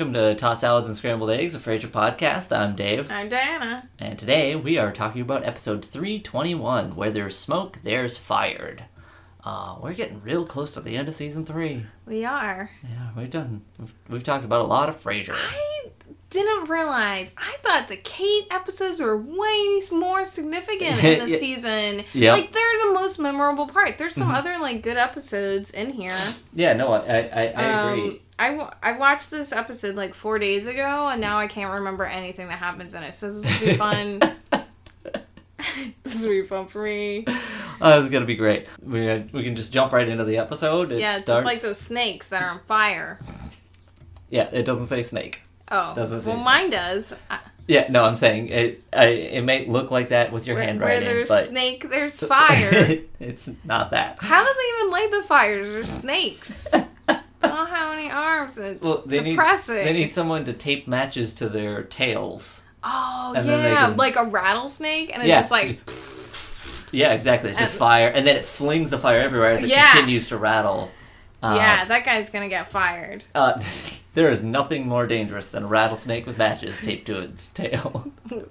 welcome to Toss Salads and Scrambled Eggs, a Frasier podcast. I'm Dave, I'm Diana. and today we are talking about episode 321 Where There's Smoke, There's Fired. Uh, we're getting real close to the end of season three. We are. Yeah, we've done, we've, we've talked about a lot of Frasier. I didn't realize. I thought the Kate episodes were way more significant in the Yeah. season. Yep. Like they're the most memorable part. There's some Mhm. other like good episodes in here. Yeah, no, I, I, I I agree. I, I watched this episode like four days ago, and now I can't remember anything that happens in it. So this will be fun. this will be fun for me. Oh, this is gonna be great. We, uh, we can just jump right into the episode. It yeah, starts, just like those snakes that are on fire. Yeah, it doesn't say snake. Oh, Doesn't say well, snake. mine does. I- Yeah, no, I'm saying it. I, it may look like that with your Where, where there's but snake, there's fire. it's not that. How do they even light the fires? They're snakes. They don't have any arms. It's Well, they need depressing. they need someone to tape matches to their tails. oh and then yeah, can- like a rattlesnake, and it Yeah. just like Yeah, exactly. It's just And- fire, and then it flings the fire everywhere as it Yeah. continues to rattle. Uh, yeah, that guy's gonna get fired. Uh, there is nothing more dangerous than a rattlesnake with matches taped to its tail,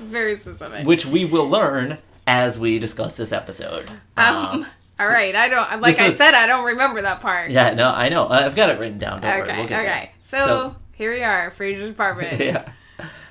Very specific. which we will learn as we discuss this episode. um, all right, I don't like this I said I don't remember that part. yeah, no, I know. I've got it written down. Don't okay, worry, we'll get okay. So, So- here we are, Frasier's apartment. yeah.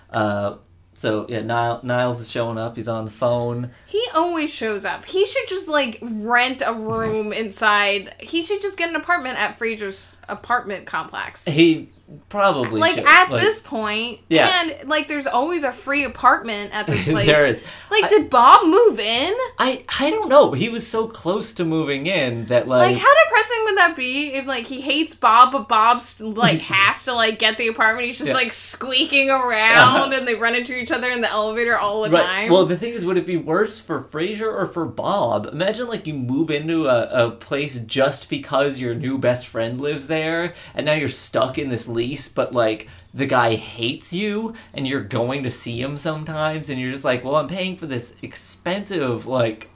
Uh, so yeah, Niles, Niles is showing up. He's on the phone. He always shows up. He should just like rent a room inside. He should just get an apartment at Frasier's apartment complex. He probably like should. at Like, this point, Yeah. and like there's always a free apartment at this place. there is. Like, I- did Bob move in? I I don't know. He was so close to moving in that Like, like, how depressing would that be if like he hates Bob, but bob's like has to like get the apartment? He's just Yeah. like squeaking around, and they run into each other in the elevator all the Right. time. Well, the thing is, would it be worse for Frasier or for Bob? Imagine like you move into a, a place just because your new best friend lives there, and now you're stuck in this lease, but like the guy hates you, and you're going to see him sometimes, and you're just like, well, I'm paying for this expensive like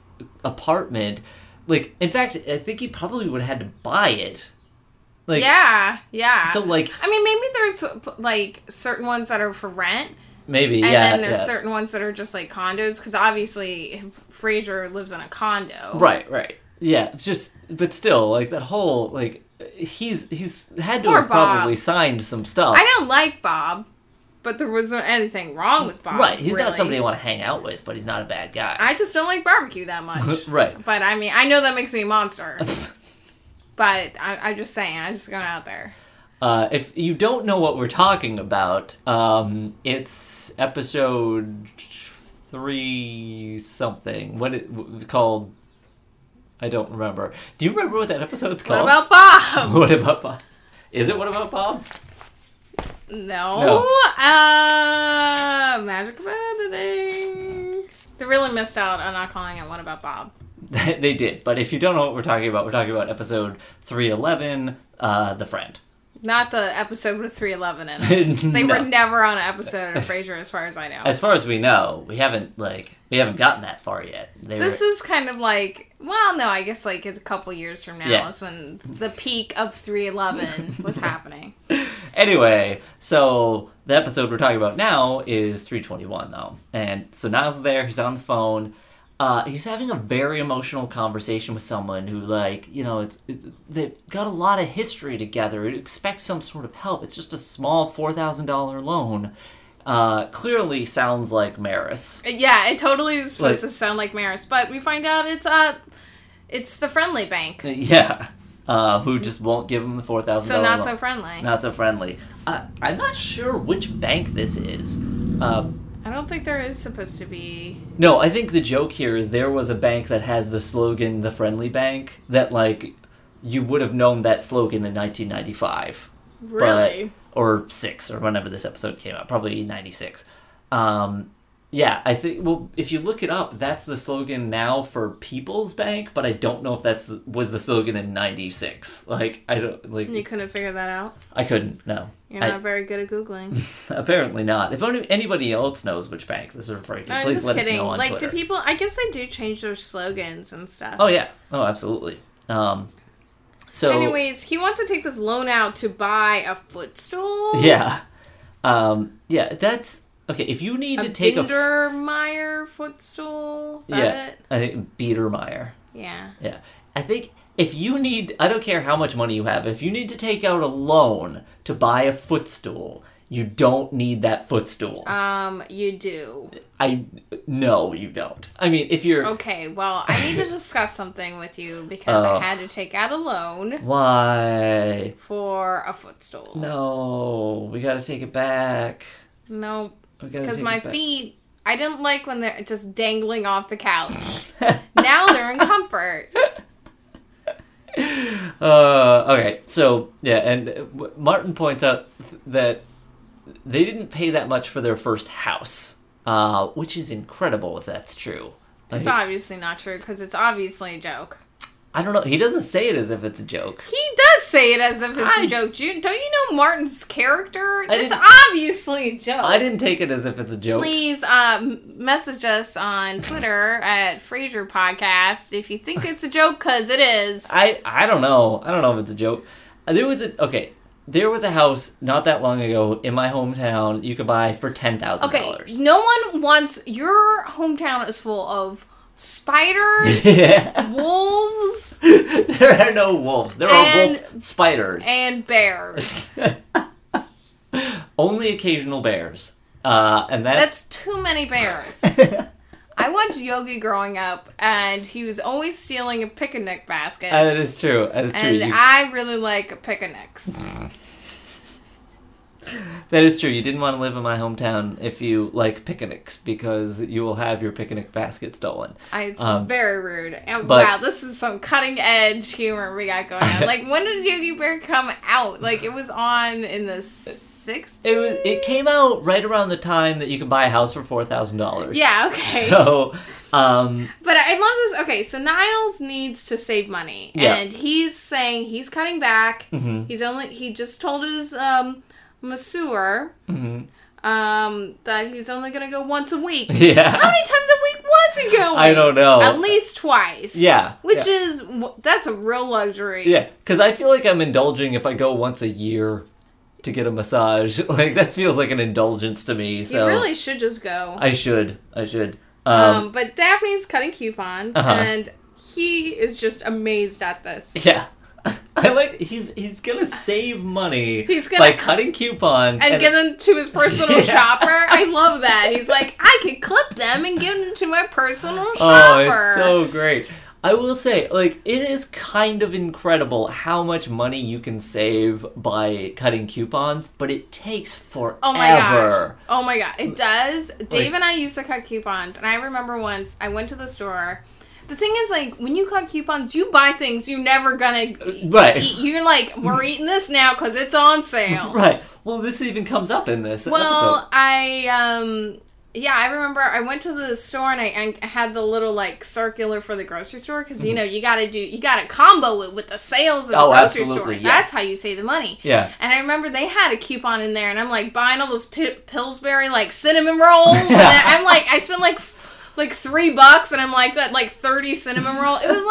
apartment. Like, in fact, I think he probably would have had to buy it. Like, yeah, yeah. So like I mean, maybe there's like certain ones that are for rent, maybe and yeah then there's yeah. certain ones that are just like condos. Because obviously, Frasier lives in a condo. Right, right. Yeah, just but still, like that whole like he's he's had to Poor have probably signed some stuff. I don't like Bob, but there wasn't anything wrong with Bob. right, he's really. not somebody I want to hang out with, but he's not a bad guy. I just don't like barbecue that much. right. but I mean, I know that makes me a monster. but I, I'm just saying, I'm just going out there. Uh, if you don't know what we're talking about, um, it's episode three something. What it called? I don't remember. Do you remember what that episode's called? What about Bob? what about Bob? Is it what about Bob? no. No. Uh, magic of editing. They really missed out on not calling it What About Bob. they did, but if you don't know what we're talking about, we're talking about episode three eleven, uh, the friend. Not the episode with 311 in it. They No. were never on an episode of Frasier, as far as I know. As far as we know, we haven't like we haven't gotten that far yet. They This were, is kind of like, well, no, I guess like it's a couple years from now Yeah. is when the peak of 311 was happening. anyway, so the episode we're talking about now is 321 though. And so Niles is there, he's on the phone. Uh, he's having a very emotional conversation with someone who, like, you know, it's, it's they've got a lot of history together. It expects some sort of help. It's just a small four thousand dollar loan. Uh, clearly sounds like Maris. Yeah, it totally is supposed Like- to sound like Maris, but we find out it's uh it's the friendly bank. Yeah, uh, who just won't give him the four thousand So not so friendly. not so friendly. Uh, I'm not sure which bank this is. Uh, I don't think there is supposed to be No, I think the joke here is there was a bank that has the slogan "the friendly bank" that like you would have known that slogan in 1995 really. Or six or whenever this episode came out, probably 96. Um, yeah, I think. Well, if you look it up, that's the slogan now for People's Bank, but I don't know if that's the, was the slogan in '96. Like I don't like. You couldn't figure that out. I couldn't. No, You're I- not very good at googling. apparently not. If only anybody else knows which bank this is referring to, I'm please just let kidding. us know on Like, Twitter. do people? I guess they do change their slogans and stuff. Oh yeah. Oh, absolutely. Um, So Anyways, he wants to take this loan out to buy a footstool. yeah, um, yeah, that's okay. If you need A to take a Bindermeyer footstool. Is that yeah, it? I think Biedermeier. Yeah. Yeah, I think if you need, I don't care how much money you have. If you need to take out a loan to buy a footstool, you don't need that footstool. Um, you do. I no, you don't. I mean, if you're Okay, well, I need to discuss something with you because Oh. I had to take out a loan why for a footstool. no, we got to take it back. No, because my feet, I didn't like when they're just dangling off the couch. now they're in comfort. Uh, okay, so yeah, and uh, Martin points out that they didn't pay that much for their first house, uh, which is incredible if that's true. It's obviously not true because it's obviously a joke. I don't know. He doesn't say it as if it's a joke. He does say it as if it's I- a joke. Don't you know Martin's character? I It's obviously a joke. I didn't take it as if it's a joke. Please um, message us on Twitter at Frasier Podcast if you think it's a joke, because it is. I I don't know. I don't know if it's a joke. There was a okay. There was a house not that long ago in my hometown you could buy for ten thousand Okay, dollars. no one wants. Your hometown is full of spiders, Yeah. wolves, there are no wolves. There are And- wolf spiders. and bears. Only occasional bears. Uh, and that's, That's too many bears. I watched Yogi growing up, and he was always stealing a picnic basket. that is true. That is true. and You- I really like picnics. that is true. You didn't want to live in my hometown if you like picnics because you will have your picnic basket stolen. I, it's Um, very rude. And but- wow, this is some cutting edge humor we got going on. like, when did Yogi Bear come out? Like, it was on in the 60s? It was. It came out right around the time that you could buy a house for four thousand dollars. Yeah, okay. So, um, But I love this. Okay, so Niles needs to save money, Yeah. and he's saying he's cutting back. mhm, He's only he just told his um masseur mhm. um that he's only gonna go once a week. Yeah. How many times a week was he going? I don't know. At least twice. Yeah. Which yeah. is that's a real luxury. Yeah, because I feel like I'm indulging if I go once a year to get a massage. Like that feels like an indulgence to me. You So really should just go. I should. I should. um, Um, but Daphne's cutting coupons, Uh-huh. and he is just amazed at this. yeah. I like he's he's gonna save money He's gonna- by cutting coupons And give them to his personal Yeah. shopper. I love that. He's like, I could clip them and give them to my personal Oh, shopper. it's so great. I will say, like, it is kind of incredible how much money you can save by cutting coupons, but it takes forever. Oh my gosh. Oh my god. It does. Dave and I used to cut coupons, and I remember once I went to the store. The thing is, like, when you cut coupons, you buy things you're never gonna right. eat. You're like, we're eating this now because it's on sale. Right. Well, this even comes up in this Well, episode. I um yeah, I remember I went to the store and I, I had the little like circular for the grocery store because you know you got to do you got to combo it with the sales of the Mm-hmm. Oh, grocery store. yeah. That's how you save the money. Yeah. And I remember they had a coupon in there, and I'm like buying all those P- Pillsbury like cinnamon rolls. and I'm like, I spent like like three bucks, and I'm like that like thirty cinnamon roll. It was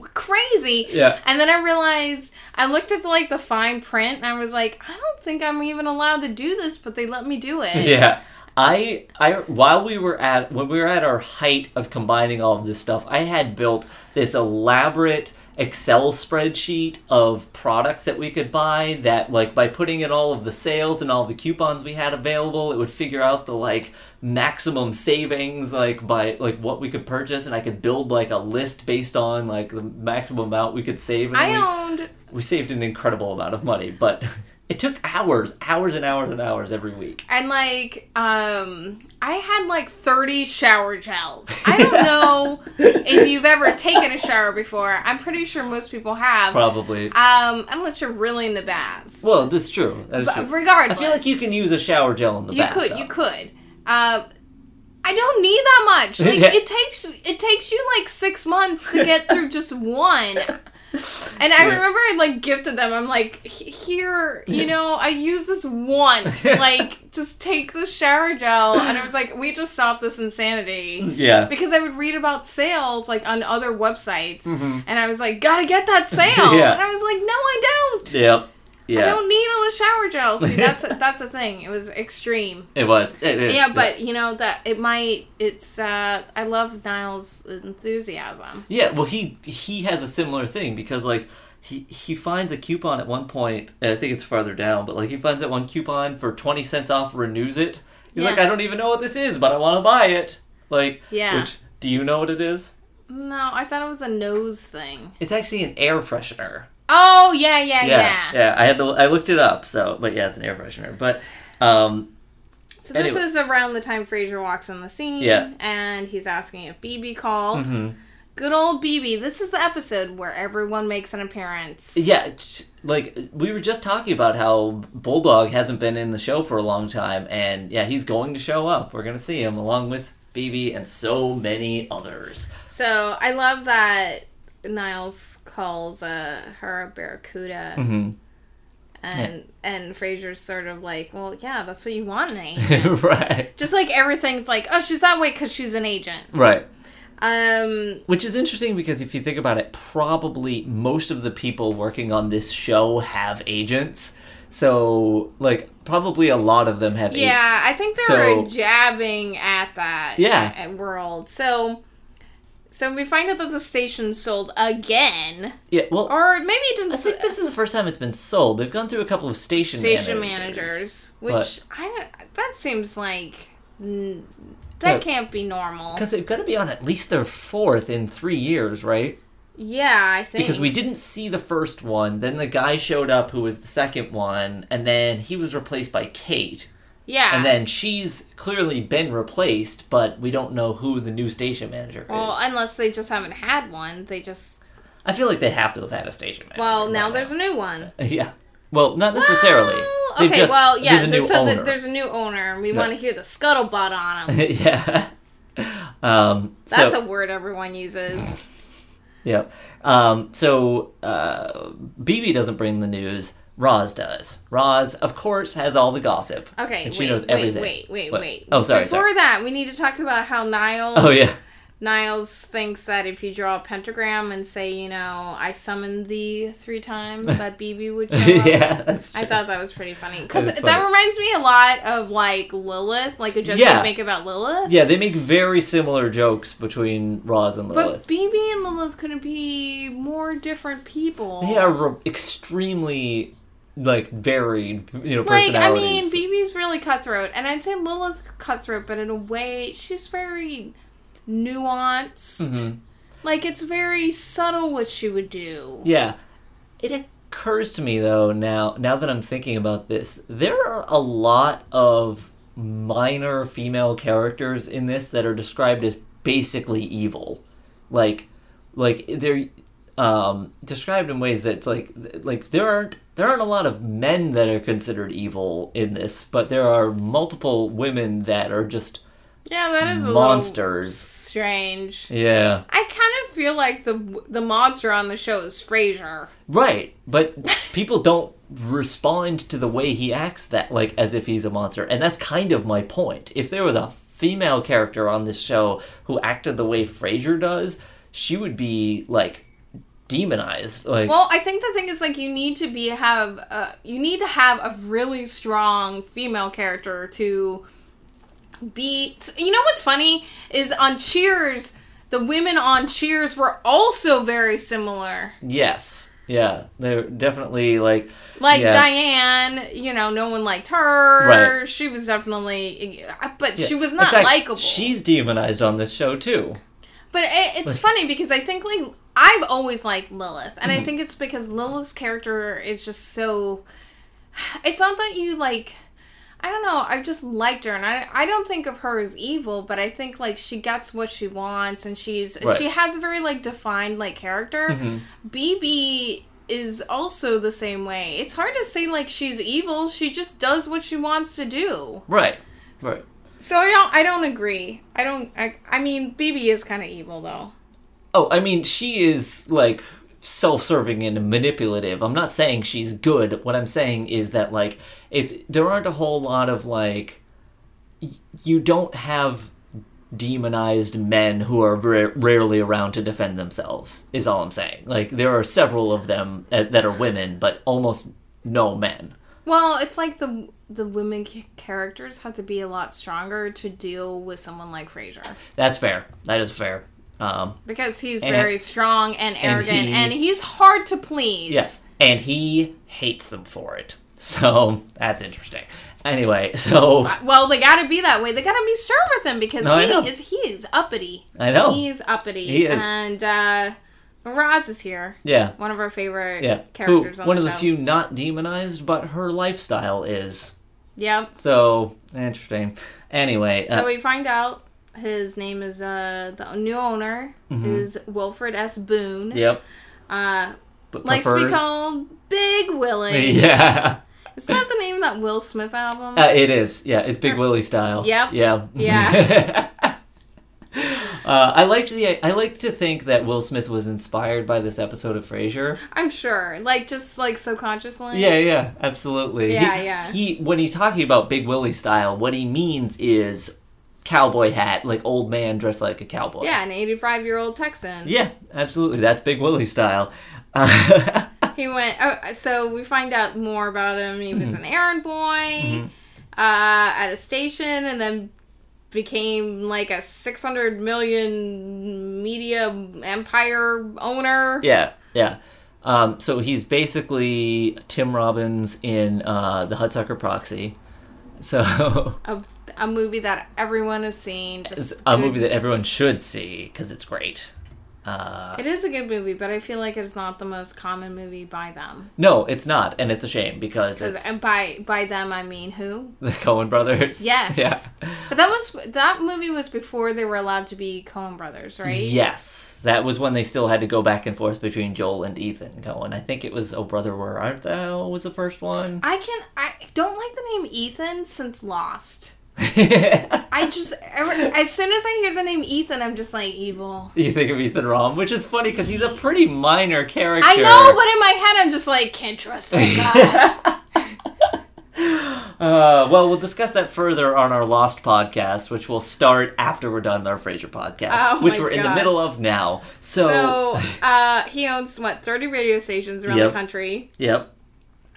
like crazy. Yeah. And then I realized I looked at the, like the fine print, and I was like, I don't think I'm even allowed to do this, but they let me do it. Yeah. I I while we were at when we were at our height of combining all of this stuff, I had built this elaborate Excel spreadsheet of products that we could buy that like by putting in all of the sales and all the coupons we had available, it would figure out the like maximum savings like by like what we could purchase. And I could build like a list based on like the maximum amount we could save. And then we- I owned we saved an incredible amount of money, but it took hours, hours and hours and hours every week. and like um I had like 30 shower gels. I don't know if you've ever taken a shower before. I'm pretty sure most people have. Probably. Um, unless you're really into baths. Well, that's true. That is But true. regardless, I feel like you can use a shower gel in the bathroom. you bathtub. could, you could. Um, I don't need that much. Like Yeah. it takes it takes you like six months to get through just one. And I Yeah. remember I like gifted them. I'm like, here, you know, I used this once. like, just take the shower gel. And I was like, we just stopped this insanity. Yeah. Because I would read about sales like on other websites, Mhm. and I was like, gotta get that sale. Yeah. And I was like, no, I don't. Yep. I don't need all the shower gel. See, that's that's the thing. It was extreme. It was. It is. Yeah, but you know that it might. It's. uh I love Niles' enthusiasm. Yeah, well, he he has a similar thing because like he he finds a coupon at one point. and I think it's farther down, but like he finds that one coupon for twenty cents off. Renews it. He's like, I don't even know what this is, but I want to buy it. Like, Yeah. Which do you know what it is? No, I thought it was a nose thing. It's actually an air freshener. Oh yeah, yeah, yeah. yeah. I had the I looked it up. So, but yeah, it's an air freshener. But um, So this Anyway. is around the time Frasier walks on the scene. Yeah. And he's asking if BB called. mhm. Good old BB. This is the episode where everyone makes an appearance. Yeah, like we were just talking about how Bulldog hasn't been in the show for a long time, and yeah, he's going to show up. We're gonna see him along with BB and so many others. So I love that Niles calls uh, her a barracuda, Mm-hmm. and and Frasier's sort of like, well, yeah, that's what you want an agent. right, Just like everything's like, oh, she's that way because she's an agent. right. Um, Which is interesting because if you think about it, probably most of the people working on this show have agents. So, like, probably a lot of them have. yeah, I think they So- were jabbing at that Yeah. world. So, so we find out that the station sold again, yeah. Well, or maybe it didn't. I think s- this is the first time it's been sold. They've gone through a couple of station station managers. managers, which I don't. That seems like that Yeah. can't be normal. Because they've got to be on at least their fourth in three years, right? Yeah, I think Because we didn't see the first one, then the guy showed up who was the second one, and then he was replaced by Kate. Yeah. And then she's clearly been replaced, but we don't know who the new station manager well, is. Well, unless they just haven't had one, they just. I feel like they have to have had a station manager. Well, now there's a new one. Yeah. Well, not necessarily. Well, okay, just- well, yeah. There's a new so owner. th- there's a new owner, and we want to hear the scuttlebutt on him. yeah. Um, That's so, a word everyone uses. Yeah. Um, so uh, BB doesn't bring the news. Roz does. Roz, of course, has all the gossip. Okay, And she wait, knows wait, everything. wait, wait, What? wait. Oh, sorry, Before sorry. that, we need to talk about how Niles. Oh yeah. Niles thinks that if you draw a pentagram and say, you know, I summoned thee three times, that BB would show up. yeah, that's true. I thought that was pretty funny because That that reminds me a lot of like Lilith, like a joke Yeah. they make about Lilith. Yeah, they make very similar jokes between Roz and Lilith. But. BB and Lilith couldn't be more different people. They are re- extremely like varied, you know, like I mean, BB's really cutthroat, and I'd say Lilith cutthroat, but in a way, she's very nuanced. Mhm. Like it's very subtle what she would do. Yeah. It occurs to me though now now that I'm thinking about this, there are a lot of minor female characters in this that are described as basically evil. Like like they're um described in ways that's like like there aren't there aren't a lot of men that are considered evil in this, but there are multiple women that are just Yeah, that is a monsters. strange. Yeah. I kind of feel like the the monster on the show is Frasier. Right, but people don't respond to the way he acts that like as if he's a monster, and that's kind of my point. If there was a female character on this show who acted the way Frasier does, she would be like demonized. Like Well, I think the thing is like you need to be have uh, you need to have a really strong female character to be. You know what's funny is on Cheers, the women on Cheers were also very similar. yes, yeah, they're definitely like Like Yeah. Diane, you know, no one liked her. Right. She was definitely, but yeah. she was not likable. She's demonized on this show too. But it, it's Like- funny because I think like I've always liked Lilith, and Mm-hmm. I think it's because Lilith's character is just so. It's not that you like. I don't know. I've just liked her, and I I don't think of her as evil, but I think like she gets what she wants, and she's Right. she has a very like defined like character. Mhm. BB is also the same way. It's hard to say like she's evil. She just does what she wants to do. Right, right. So I don't I don't agree. I don't I, I mean BB is kind of evil though. Oh, I mean, she is like self-serving and manipulative. I'm not saying she's good. What I'm saying is that like it's there aren't a whole lot of like y- you don't have demonized men who are ra- rarely around to defend themselves. Is all I'm saying. Like there are several of them uh, that are women, but almost no men. Well, it's like the the women characters have to be a lot stronger to deal with someone like Frasier That's fair. That is fair. Um, because he's And- very strong and arrogant he- and, he's hard to please. Yeah, and he hates them for it. So that's interesting. Anyway, so Well, they got to be that way. They got to be stern with him because No, he is he is uppity. I know. He's uppity. He is. And uh Roz is here. yeah, One of our favorite yeah. Who, characters on one the of the few not demonized, but her lifestyle is. Yep. So interesting. Anyway, So uh, we find out his name is uh the new owner Mm-hmm. is Wilfred S. Boone. yep. Uh But likes to be called Big Willie. Yeah, Is that the name of that Will Smith album? uh, it is. Yeah, it's Big Willie style. Yep. Yeah. Yeah. uh, I liked the. I like to think that Will Smith was inspired by this episode of Frasier. I'm sure. Like just like subconsciously. Yeah, yeah, absolutely. Yeah, he, yeah. He when he's talking about Big Willie style, what he means is cowboy hat, like old man dressed like a cowboy. Yeah, an 85 year old Texan. Yeah, absolutely. That's Big Willie style. Uh, He went. Oh, so we find out more about him. He was Mm-hmm. an errand boy uh, at a station, and then became like a 600 million media empire owner. yeah, yeah. Um, so he's basically Tim Robbins in uh, the Hudsucker Proxy. So A, a movie that everyone has seen. Just a good- movie that everyone should see because it's great. Uh, It is a good movie, but I feel like it's not the most common movie by them. no, it's not, and it's a shame because it's and by by them I mean who? the Coen Brothers. Yes. Yeah. But that was that movie was before they were allowed to be Coen Brothers, right? Yes, that was when they still had to go back and forth between Joel and Ethan going. I think it was Oh Brother Where Art Thou was the first one. I can I don't like the name Ethan since Lost. I just ever, as soon as I hear the name Ethan, I'm just like evil. You think of Ethan Rom, which is funny because he's a pretty minor character. I know, but in my head, I'm just like can't trust that guy. uh, well, we'll discuss that further on our Lost podcast, which will start after we're done with our Frasier podcast, Oh which we're in the middle of now. So, so uh, he owns what 30 radio stations around Yep. the country. yep.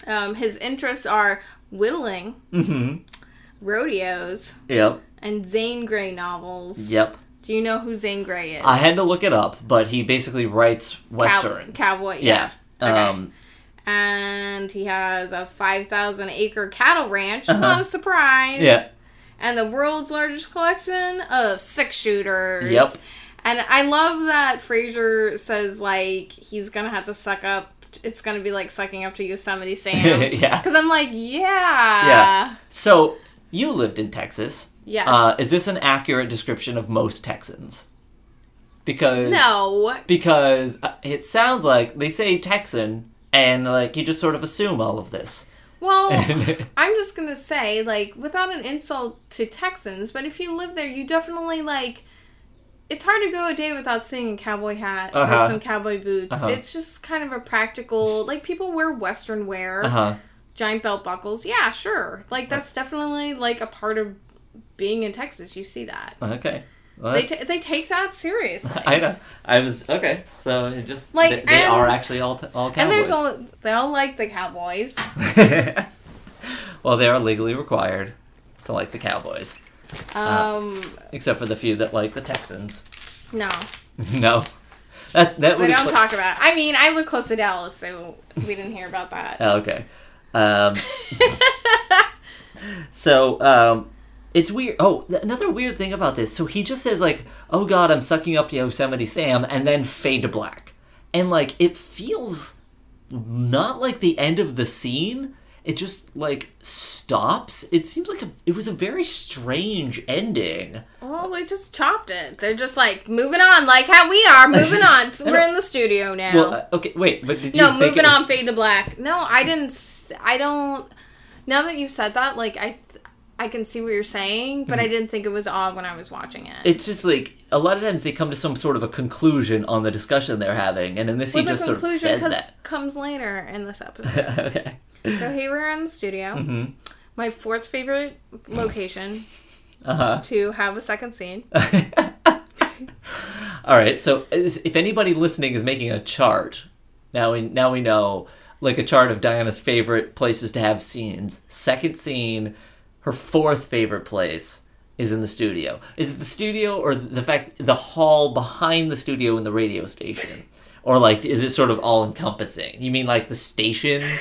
Um, his interests are whittling, hmm rodeos, Yep. and Zane Grey novels. Yep. Do you know who Zane Grey is? I had to look it up, but he basically writes Cow- westerns. cowboy. yeah. Yeah. Okay. Um, and he has a 5,000 acre cattle ranch. Not a surprise. Uh-huh. yeah. And the world's largest collection of six shooters. Yep. And I love that Frasier says, like, he's going to have to suck up. It's going to be like sucking up to Yosemite Sam. yeah. Because I'm like, yeah. Yeah. So you lived in Texas. Yes. Uh, is this an accurate description of most Texans? Because no. because uh, it sounds like they say Texan and like you just sort of assume all of this. Well, I'm just going to say, like, without an insult to Texans, but if you live there, you definitely, like, it's hard to go a day without seeing a cowboy hat Uh-huh. or some cowboy boots. Uh-huh. It's just kind of a practical, like, people wear Western wear. uh huh. Giant belt buckles. Yeah, sure. Like that's definitely like a part of being in Texas. You see that. Okay. Well, They, ta they take that seriously. I know. I was okay. So it just Like, they, they and- are actually all t- all cowboys. and there's all they all like the Cowboys. well, they are legally required to like the Cowboys, Um, except for the few that like the Texans. no, no, that that we don't talk about. I mean, I live close to Dallas, so we didn't hear about that. Oh, okay. Um, so um, it's weird. Oh, th- another weird thing about this. So he just says like, "Oh God, I'm sucking up Yosemite Sam," and then fade to black, and like it feels not like the end of the scene. It just like stops. It seems like a, it was a very strange ending. Well, they just chopped it. They're just like moving on, like how we are moving on. So we're in the studio now. Well, uh, okay, wait, but did you no, moving was- on, fade to black. No, I didn't. I don't. Now that you've said that, like I, th- I can see what you're saying, but I didn't think it was odd when I was watching it. It's just like a lot of times they come to some sort of a conclusion on the discussion they're having, and in this well, he just sort of says that. comes later in this episode. okay. So here we're in the studio. hmm My fourth favorite location Uh to have a second scene. All right. So if anybody listening is making a chart, now we now we know like a chart of Diana's favorite places to have scenes. Second scene, her fourth favorite place is in the studio. Is it the studio or the fact the hall behind the studio and the radio station? Or like is it sort of all encompassing? You mean like the station?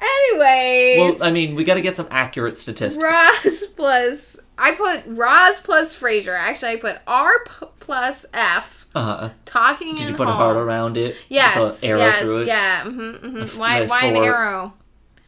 Anyways, Well, I mean, we got to get some accurate statistics. Roz plus I put Roz plus Frasier. Actually, I put R plus F. Uh-huh. Talking Did you put a heart around it? Yes, arrow yes, through it? yeah. hmm hmm Why? Why an arrow?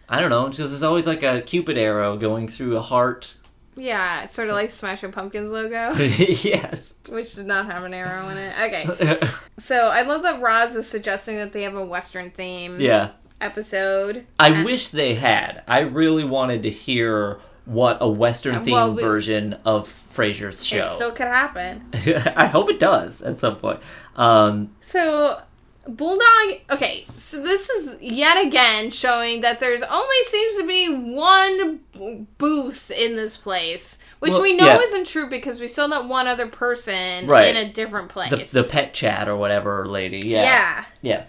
I don't know, because there's always like a cupid arrow going through a heart. Yeah, sort of like Smash Smashing Pumpkins logo, yes. which did not have an arrow in it. Okay, so I love that Roz is suggesting that they have a Western theme yeah. Episode. I And- wish they had. I really wanted to hear what a Western themed Well, we- version of Frasier's show. It still could happen. I hope it does at some point. Um, So, Bulldog. Okay, so this is yet again showing that there's only seems to be one b- booth in this place, which Well, we know yeah. isn't true because we saw that one other person Right. in a different the, place. the pet chat or whatever lady. Yeah. yeah. Yeah.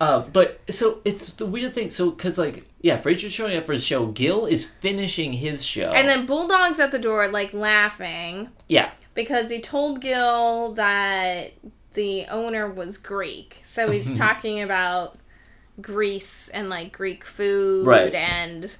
Uh, but so it's the weird thing. So because like yeah, Frasier's showing up for his show. Gil is finishing his show. And then Bulldog's at the door, like laughing yeah, because he told Gil that the owner was Greek. So he's talking about Greece and like Greek food Right. and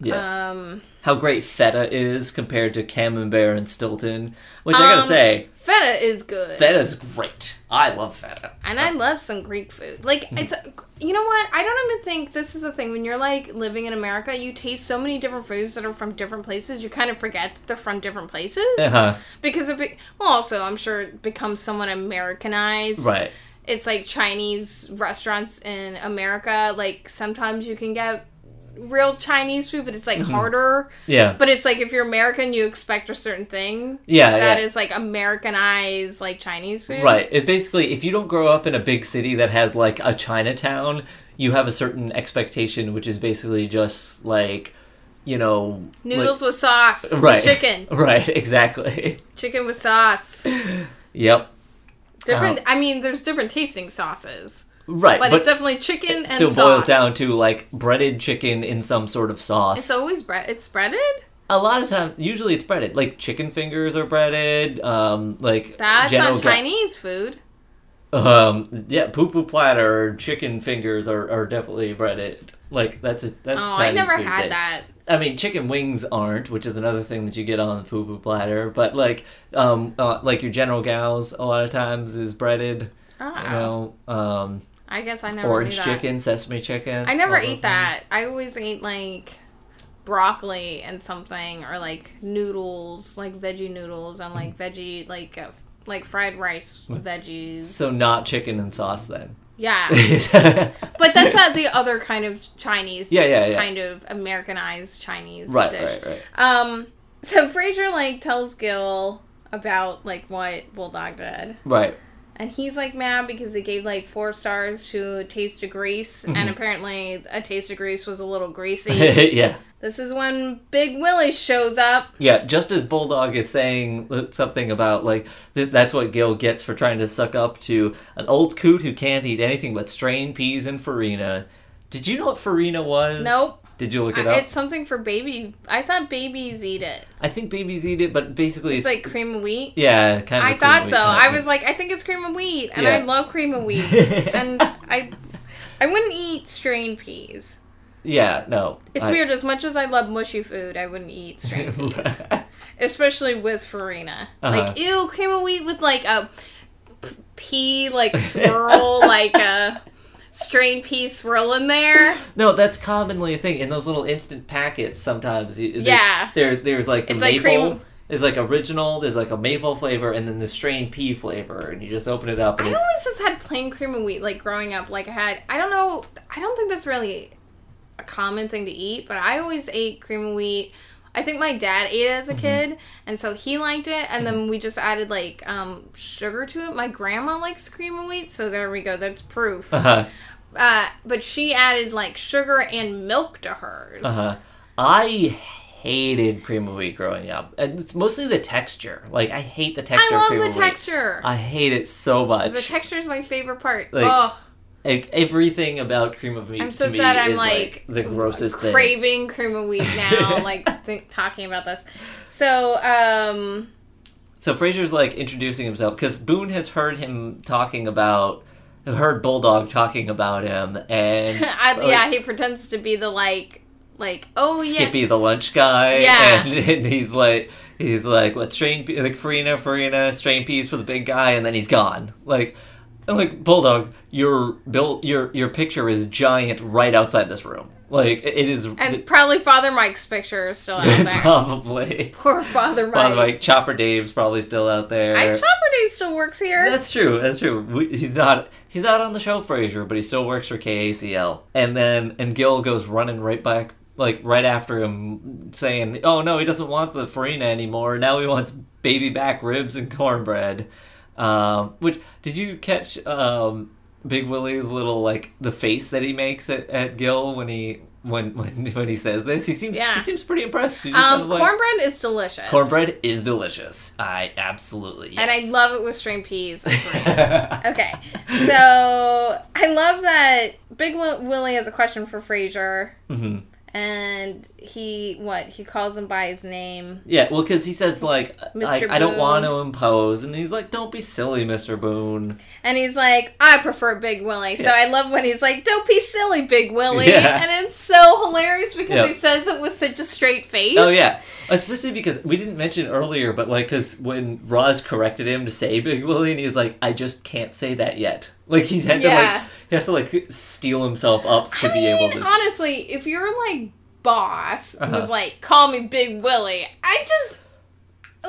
yeah. um How great feta is compared to Camembert and Stilton. Which I gotta Um, say, feta is good. Feta is great. I love feta. And I love some Greek food. Like Hmm. it's you know what? I don't even think this is a thing when you're like living in America, you taste so many different foods that are from different places, you kind of forget that they're from different places. Uh-huh. Because it be- well also I'm sure it becomes somewhat Americanized. Right. It's like Chinese restaurants in America, like sometimes you can get real Chinese food, but it's like Mm-hmm. harder. Yeah. But it's like if you're American, you expect a certain thing. Yeah. That yeah. is like Americanized like Chinese food. Right. It's basically if you don't grow up in a big city that has like a Chinatown, you have a certain expectation, which is basically just like, you know, like- Noodles with sauce. right, Chicken. Right. Exactly. Chicken with sauce. Yep. Different. I mean, there's different tasting sauces, Right. but, But, it's definitely chicken it and still sauce. boils down to like breaded chicken in some sort of sauce. It's always bread. It's breaded. a lot of times, usually it's breaded. Like chicken fingers are breaded. Um, like That's not Chinese food. Um, yeah, poo poo platter, chicken fingers are, are definitely breaded. Like that's a that's Oh, Chinese I never food had that. I mean, chicken wings aren't, which is another thing that you get on the poo poo platter. But like, um, uh, like your General Gals, a lot of times is breaded. Oh, You know, um, I guess I never orange chicken, sesame chicken. I never ate that. I always ate like broccoli and something, or like noodles, like veggie noodles, and like veggie like uh, like fried rice with veggies. So not chicken and sauce then. Yeah, but that's not the other kind of Chinese. Yeah, yeah, yeah. Kind of Americanized Chinese right, dish. right. Um, so Frasier like tells Gil about like what Bulldog did, Right. And he's like mad because they gave like four stars to Taste of Grease, Mm-hmm. and apparently a Taste of Grease was a little greasy. yeah. this is when Big Willie shows up. Yeah, just as Bulldog is saying something about like th- that's what Gil gets for trying to suck up to an old coot who can't eat anything but strained peas and farina. Did you know what farina was? Nope, Did you look it I- up? it's something for baby. I thought babies eat it. I think babies eat it, but basically It's like cream of wheat. yeah, kind of. I thought so. I was like, I think it's cream of wheat, and Yeah. I love cream of wheat, and I, I wouldn't eat strained peas. yeah, no. It's I- weird. As much as I love mushy food, I wouldn't eat strained peas, especially with farina. Uh-huh. Like, ew, cream of wheat with like a p- pea like swirl, like a strained pea swirl in there. No, that's commonly a thing in those little instant packets. Sometimes, you, Yeah. there there's like the It's like maple. cream- There's like original. There's like a maple flavor, and then the strained pea flavor, and you just open it up, and I it's always just had plain cream of wheat, like growing up. Like I had, I don't know, I don't think that's really a common thing to eat, but I always ate cream of wheat I think my dad ate it as Mm-hmm. a kid, and so he liked it. And then we just added like um, sugar to it. My grandma likes cream of wheat, so there we go. That's proof. Uh-huh. Uh, but she added like sugar and milk to hers. Uh-huh. I hated cream of wheat growing up. It's mostly the texture. Like I hate the texture I of love cream the of wheat. texture. I hate it so much. the texture is my favorite part. Like, oh, like everything about cream of wheat I'm so to me sad. I'm is like, the grossest thing. craving cream of wheat now. like think, talking about this. So um, So Frasier's like introducing himself because Boone has heard him talking about, heard Bulldog talking about him, and I, like, yeah, he pretends to be the like, like oh yeah, Skippy the lunch guy, Yeah. and, and he's like, he's like, what strain, like Farina, Farina, strain peas for the big guy, and then he's gone. Like, I'm like Bulldog, your built, your your picture is giant right outside this room. Like it is and probably Father Mike's picture is still out there. probably. Poor Father Mike. Father Mike, Chopper Dave's probably still out there. I Chopper Dave still works here. That's true. That's true. We, he's not. He's not on the show, Frasier, but he still works for KACL. And then and Gil goes running right back, like right after him, saying, "Oh no, he doesn't want the farina anymore. Now he wants baby back ribs and cornbread." Um, which did you catch? Um, Big Willie's little like the face that he makes at, at Gil when he when when when he says this. He seems Yeah. he seems pretty impressed. He's kind um, of like, cornbread is delicious. cornbread is delicious. I absolutely yes. And I love it with string peas. Okay, so I love that Big Willie has a question for Frasier, hmm and he what he calls him by his name. Yeah, well, because he says like, like I don't want to impose, and he's like, "Don't be silly, Mister Boone." And he's like, I prefer Big Willie. So I love when he's like, Don't be silly, Big Willie. Yeah. And it's so hilarious because Yeah. he says it with such a straight face. Oh yeah, especially because we didn't mention earlier, but like, because when Roz corrected him to say Big Willie, and he's like, "I just can't say that yet." Like he's had to like he has to like steel himself up to I be mean, able to. honestly, if your like boss Uh-huh. was like, Call me Big Willie, I just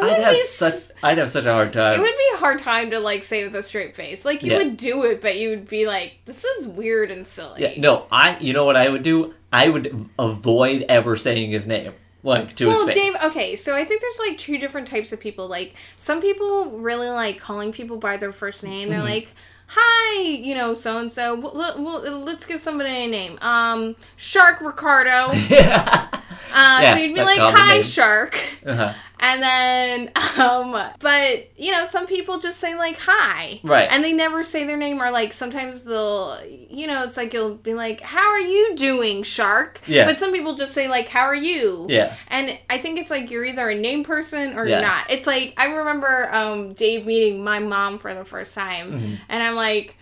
I'd have such I'd have such a hard time. It would be a hard time to like say with a straight face. Like you Yeah. would do it, but you would be like, "This is weird and silly." yeah, no, I. You know what I would do? I would avoid ever saying his name, like to well, his face. Dave. Okay, so I think there's like two different types of people. Like some people really like calling people by their first name. They're Mhm. like, "Hi, you know, so and so. Let's give somebody a name. Um, Shark Ricardo. Uh, Yeah, so you'd be like, "Hi, name. Shark." uh-huh. And then, um, but you know, some people just say like hi, Right. And they never say their name, or like sometimes they'll, you know, it's like you'll be like, "How are you doing, Shark?" Yeah. But some people just say like, "How are you?" yeah. And I think it's like you're either a name person or Yeah. you're not. It's like I remember um, Dave meeting my mom for the first time, Mhm. and I'm like,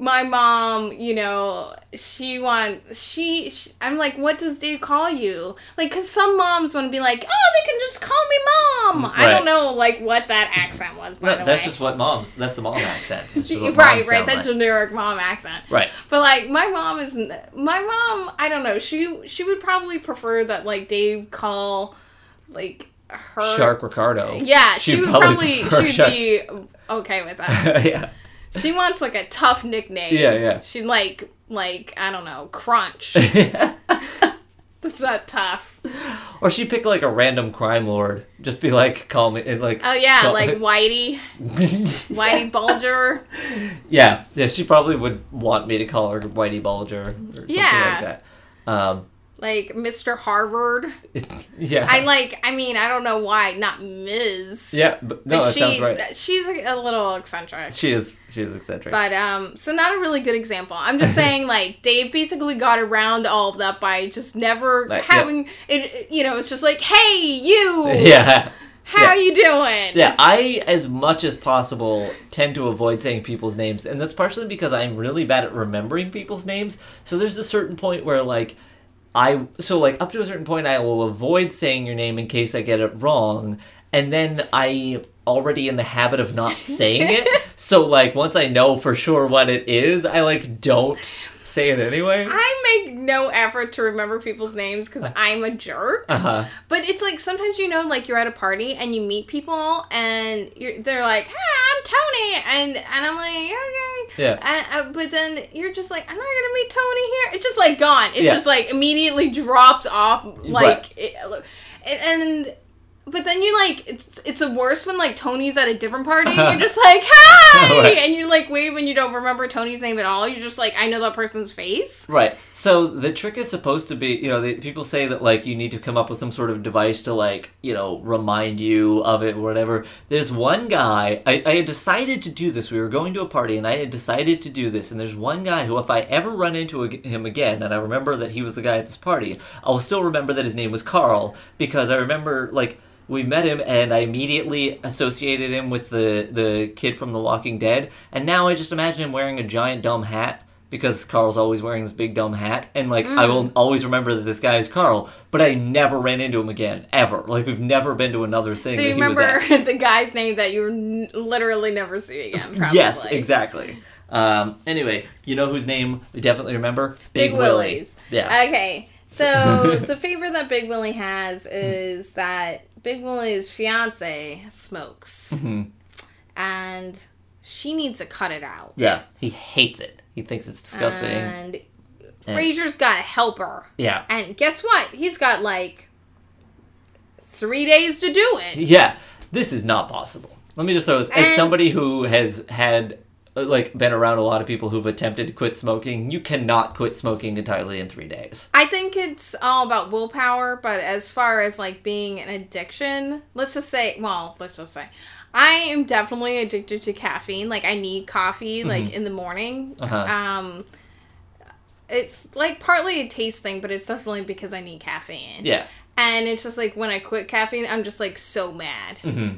my mom, you know, she wants she, she. I'm like, what does Dave call you? Like, cause some moms want to be like, oh, they can just call me mom. I don't know, like what that accent was. By No, the that's way. just what moms. That's the mom accent. That's just what right, right. That like. generic mom accent. Right. But like my mom is my mom. I don't know. She she would probably prefer that like Dave call like her Shark Ricardo. Yeah, she She'd probably probably she would Shark. be okay with that. yeah. She wants like a tough nickname. Yeah, yeah. She'd like like I don't know Crunch. That's not tough. or she pick like a random crime lord. Just be like, call me, like. Oh yeah, like Whitey, Whitey Bulger. yeah, yeah. She probably would want me to call her Whitey Bulger or something Yeah. like that. Um, like Mr. Harvard. yeah. I like. I mean, I don't know why not Ms. yeah, but no, but that she, sounds right. She's a, a little eccentric. She is. She is eccentric. But um, so not a really good example. I'm just saying, like Dave basically got around all of that by just never Like, having it. You know, it's just like, hey, you, yeah. how yeah. you doing? Yeah, I, as much as possible, tend to avoid saying people's names, and that's partially because I'm really bad at remembering people's names. So there's a certain point where, like, I so like up to a certain point, I will avoid saying your name in case I get it wrong, and then I already in the habit of not saying it. so like once I know for sure what it is, I like don't say it anyway. I make no effort to remember people's names because I'm a jerk. Uh huh. But it's like sometimes you know, like you're at a party and you meet people and you're, they're like, "Hi, I'm Tony," and and I'm like, "Okay." Yeah. And, uh, but then you're just like, I'm not gonna meet Tony here. It's just like gone. It's Yeah. just like immediately dropped off. Like, Right. it, and but then you like it's it's the worst when like Tony's at a different party and you're just like hi Right. and you're like wave and you don't remember Tony's name at all you're just like I know that person's face Right. So the trick is supposed to be, you know, the, people say that like you need to come up with some sort of device to like, you know, remind you of it or whatever. There's one guy. I, I had decided to do this. We were going to a party, and I had decided to do this. And there's one guy who, if I ever run into ag- him again, and I remember that he was the guy at this party, I'll still remember that his name was Carl because I remember like. We met him, and I immediately associated him with the the kid from The Walking Dead. And now I just imagine him wearing a giant dumb hat because Carl's always wearing this big dumb hat, and like I Mm. will always remember that this guy is Carl. But I never ran into him again, ever. Like we've never been to another thing. so you remember the guy's name that you n- literally never see again probably. Yes, exactly. Um, anyway, you know whose name we definitely remember? Big, Willie. Willies Yeah. okay so the favor that Big Willie has is that Big Willie's fiance smokes Mhm. and she needs to cut it out Yeah. He hates it. He thinks it's disgusting. and Frasier's got to help her yeah. And guess what? He's got like three days to do it. Yeah. This is not possible. Let me just throw this as And- somebody who has had like been around a lot of people who've attempted to quit smoking. You cannot quit smoking entirely in three days. I think it's all about willpower, but as far as like being an addiction, let's just say, well, let's just say, I am definitely addicted to caffeine. Like I need coffee like in the morning. Uh-huh. Um, it's like partly a taste thing, but it's definitely because I need caffeine. Yeah. And it's just like when I quit caffeine, I'm just like so mad. hmm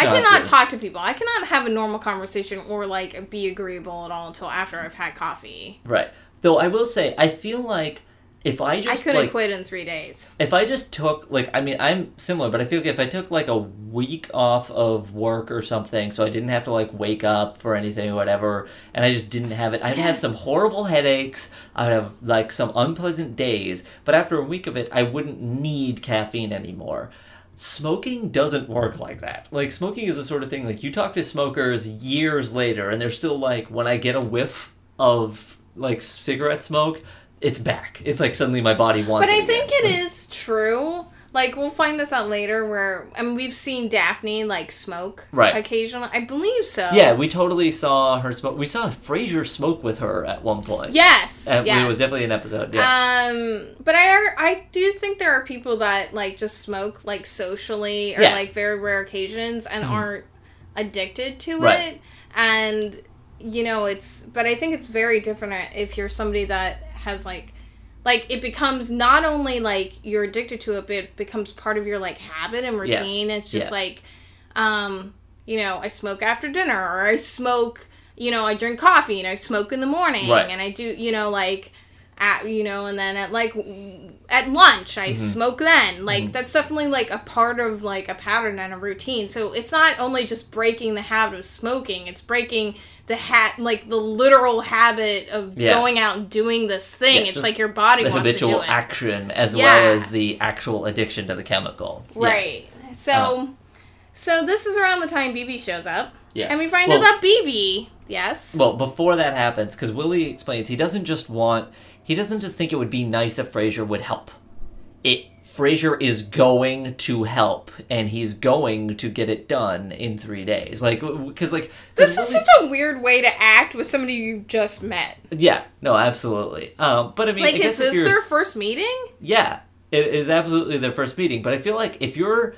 I No, cannot talk to people. I cannot have a normal conversation or like be agreeable at all until after I've had coffee. Right. Though I will say, I feel like if I just I couldn't like quit in three days. if I just took like I mean I'm similar, but I feel like if I took like a week off of work or something, so I didn't have to like wake up for anything or whatever, and I just didn't have it, I'd have some horrible headaches. I'd have like some unpleasant days, but after a week of it, I wouldn't need caffeine anymore. Smoking doesn't work like that. Like smoking is the sort of thing like you talk to smokers years later, and they're still like, when I get a whiff of like cigarette smoke, it's back. It's like suddenly my body wants. But it I think again. it is true. Like we'll find this out later where I mean we've seen Daphne like smoke Right. occasionally. I believe so. Yeah, we totally saw her smoke. We saw Frasier smoke with her at one point. Yes. Uh, yes. It was definitely an episode. Yeah. Um, but I are, I do think there are people that like just smoke like socially or Yeah. like very rare occasions and Mhm. aren't addicted to Right. it. And you know, it's but I think it's very different if you're somebody that has like like it becomes not only like you're addicted to it, but it becomes part of your like habit and Yes. routine. It's just Yeah. like, um, you know, I smoke after dinner or I smoke, you know, I drink coffee and I smoke in the morning Right. and I do, you know, like at you know, and then at like at lunch I Mhm. smoke then. Like Mhm. that's definitely like a part of like a pattern and a routine. So it's not only just breaking the habit of smoking, it's breaking the hat like the literal habit of Yeah. going out and doing this thing. Yeah, it's like your body the wants to do habitual it. action as Yeah. well as the actual addiction to the chemical. Right. So Uh. so this is around the time Bebe shows up. Yeah. And we find Well- out that Bebe, yes. Well, before that happens, because Willie explains, he doesn't just want, he doesn't just think it would be nice if Frasier would help. It Frasier is going to help, and he's going to get it done in three days. Like, because like This is such a weird way to act with somebody you just met. yeah, no, absolutely. Um, but I mean, I Like, guess is this their first meeting? Yeah, it is absolutely their first meeting. But I feel like if you're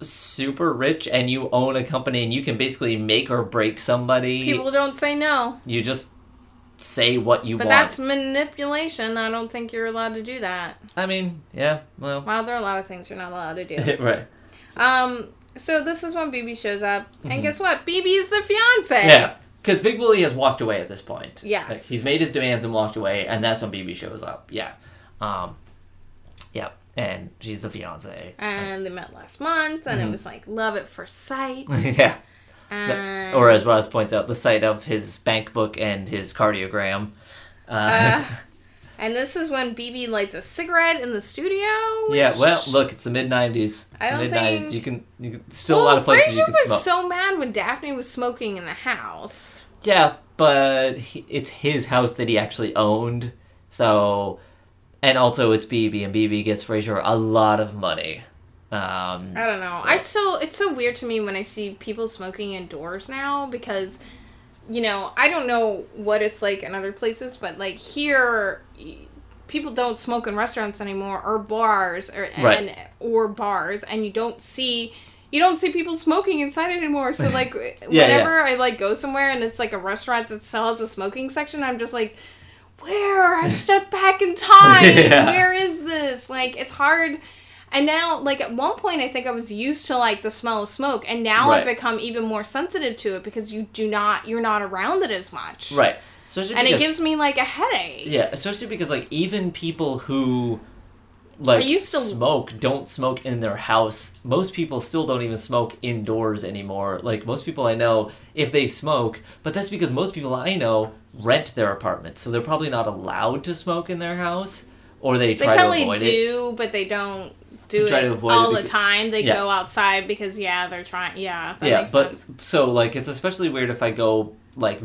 super rich and you own a company and you can basically make or break somebody, People don't say no. you just say what you But want. But that's manipulation. I don't think you're allowed to do that. I mean, yeah, well, Wow, there are a lot of things you're not allowed to do. right. um, so this is when Bebe shows up, and guess what? Bebe is the fiance. Mm-hmm. Yeah, because Big Willie has walked away at this point. Yes. Like, he's made his demands and walked away, and that's when Bebe shows up. Yeah. Um, yeah, and she's the fiance. And they met last month, and Mhm. it was like love at first sight. yeah. And, Or as Roz points out, the sight of his bank book and his cardiogram. Uh, Uh, and this is when Bebe lights a cigarette in the studio. yeah, well, look, it's the mid '90s. I don't mid '90s. think- You can, you can still a lot of places Frasier you can was smoke. so mad when Daphne was smoking in the house. Yeah, but he, it's his house that he actually owned. So, and also it's Bebe, and Bebe gets Frasier a lot of money. Um, I don't know. So- I still it's so weird to me when I see people smoking indoors now because you know, I don't know what it's like in other places, but like here people don't smoke in restaurants anymore or bars or Right. and or bars and you don't see you don't see people smoking inside anymore. So like yeah. whenever I like go somewhere and it's like a restaurant that still has a smoking section, I'm just like where I've stepped back in time. Yeah. Where is this? Like it's hard. And now, like at one point, I think I was used to like the smell of smoke, and now I've become even more sensitive to it because you do not, you're not around it as much, right. Especially And it gives me like a headache. Yeah, especially because like even people who like I used to- smoke don't smoke in their house. Most people still don't even smoke indoors anymore. Like most people I know, if they smoke, but that's because most people I know rent their apartments, so they're probably not allowed to smoke in their house, or they They try to probably avoid it. do, but they don't do it to avoid it all the time. They Yeah. go outside because yeah, they're trying. Yeah, yeah, but sense. so like it's especially weird if I go like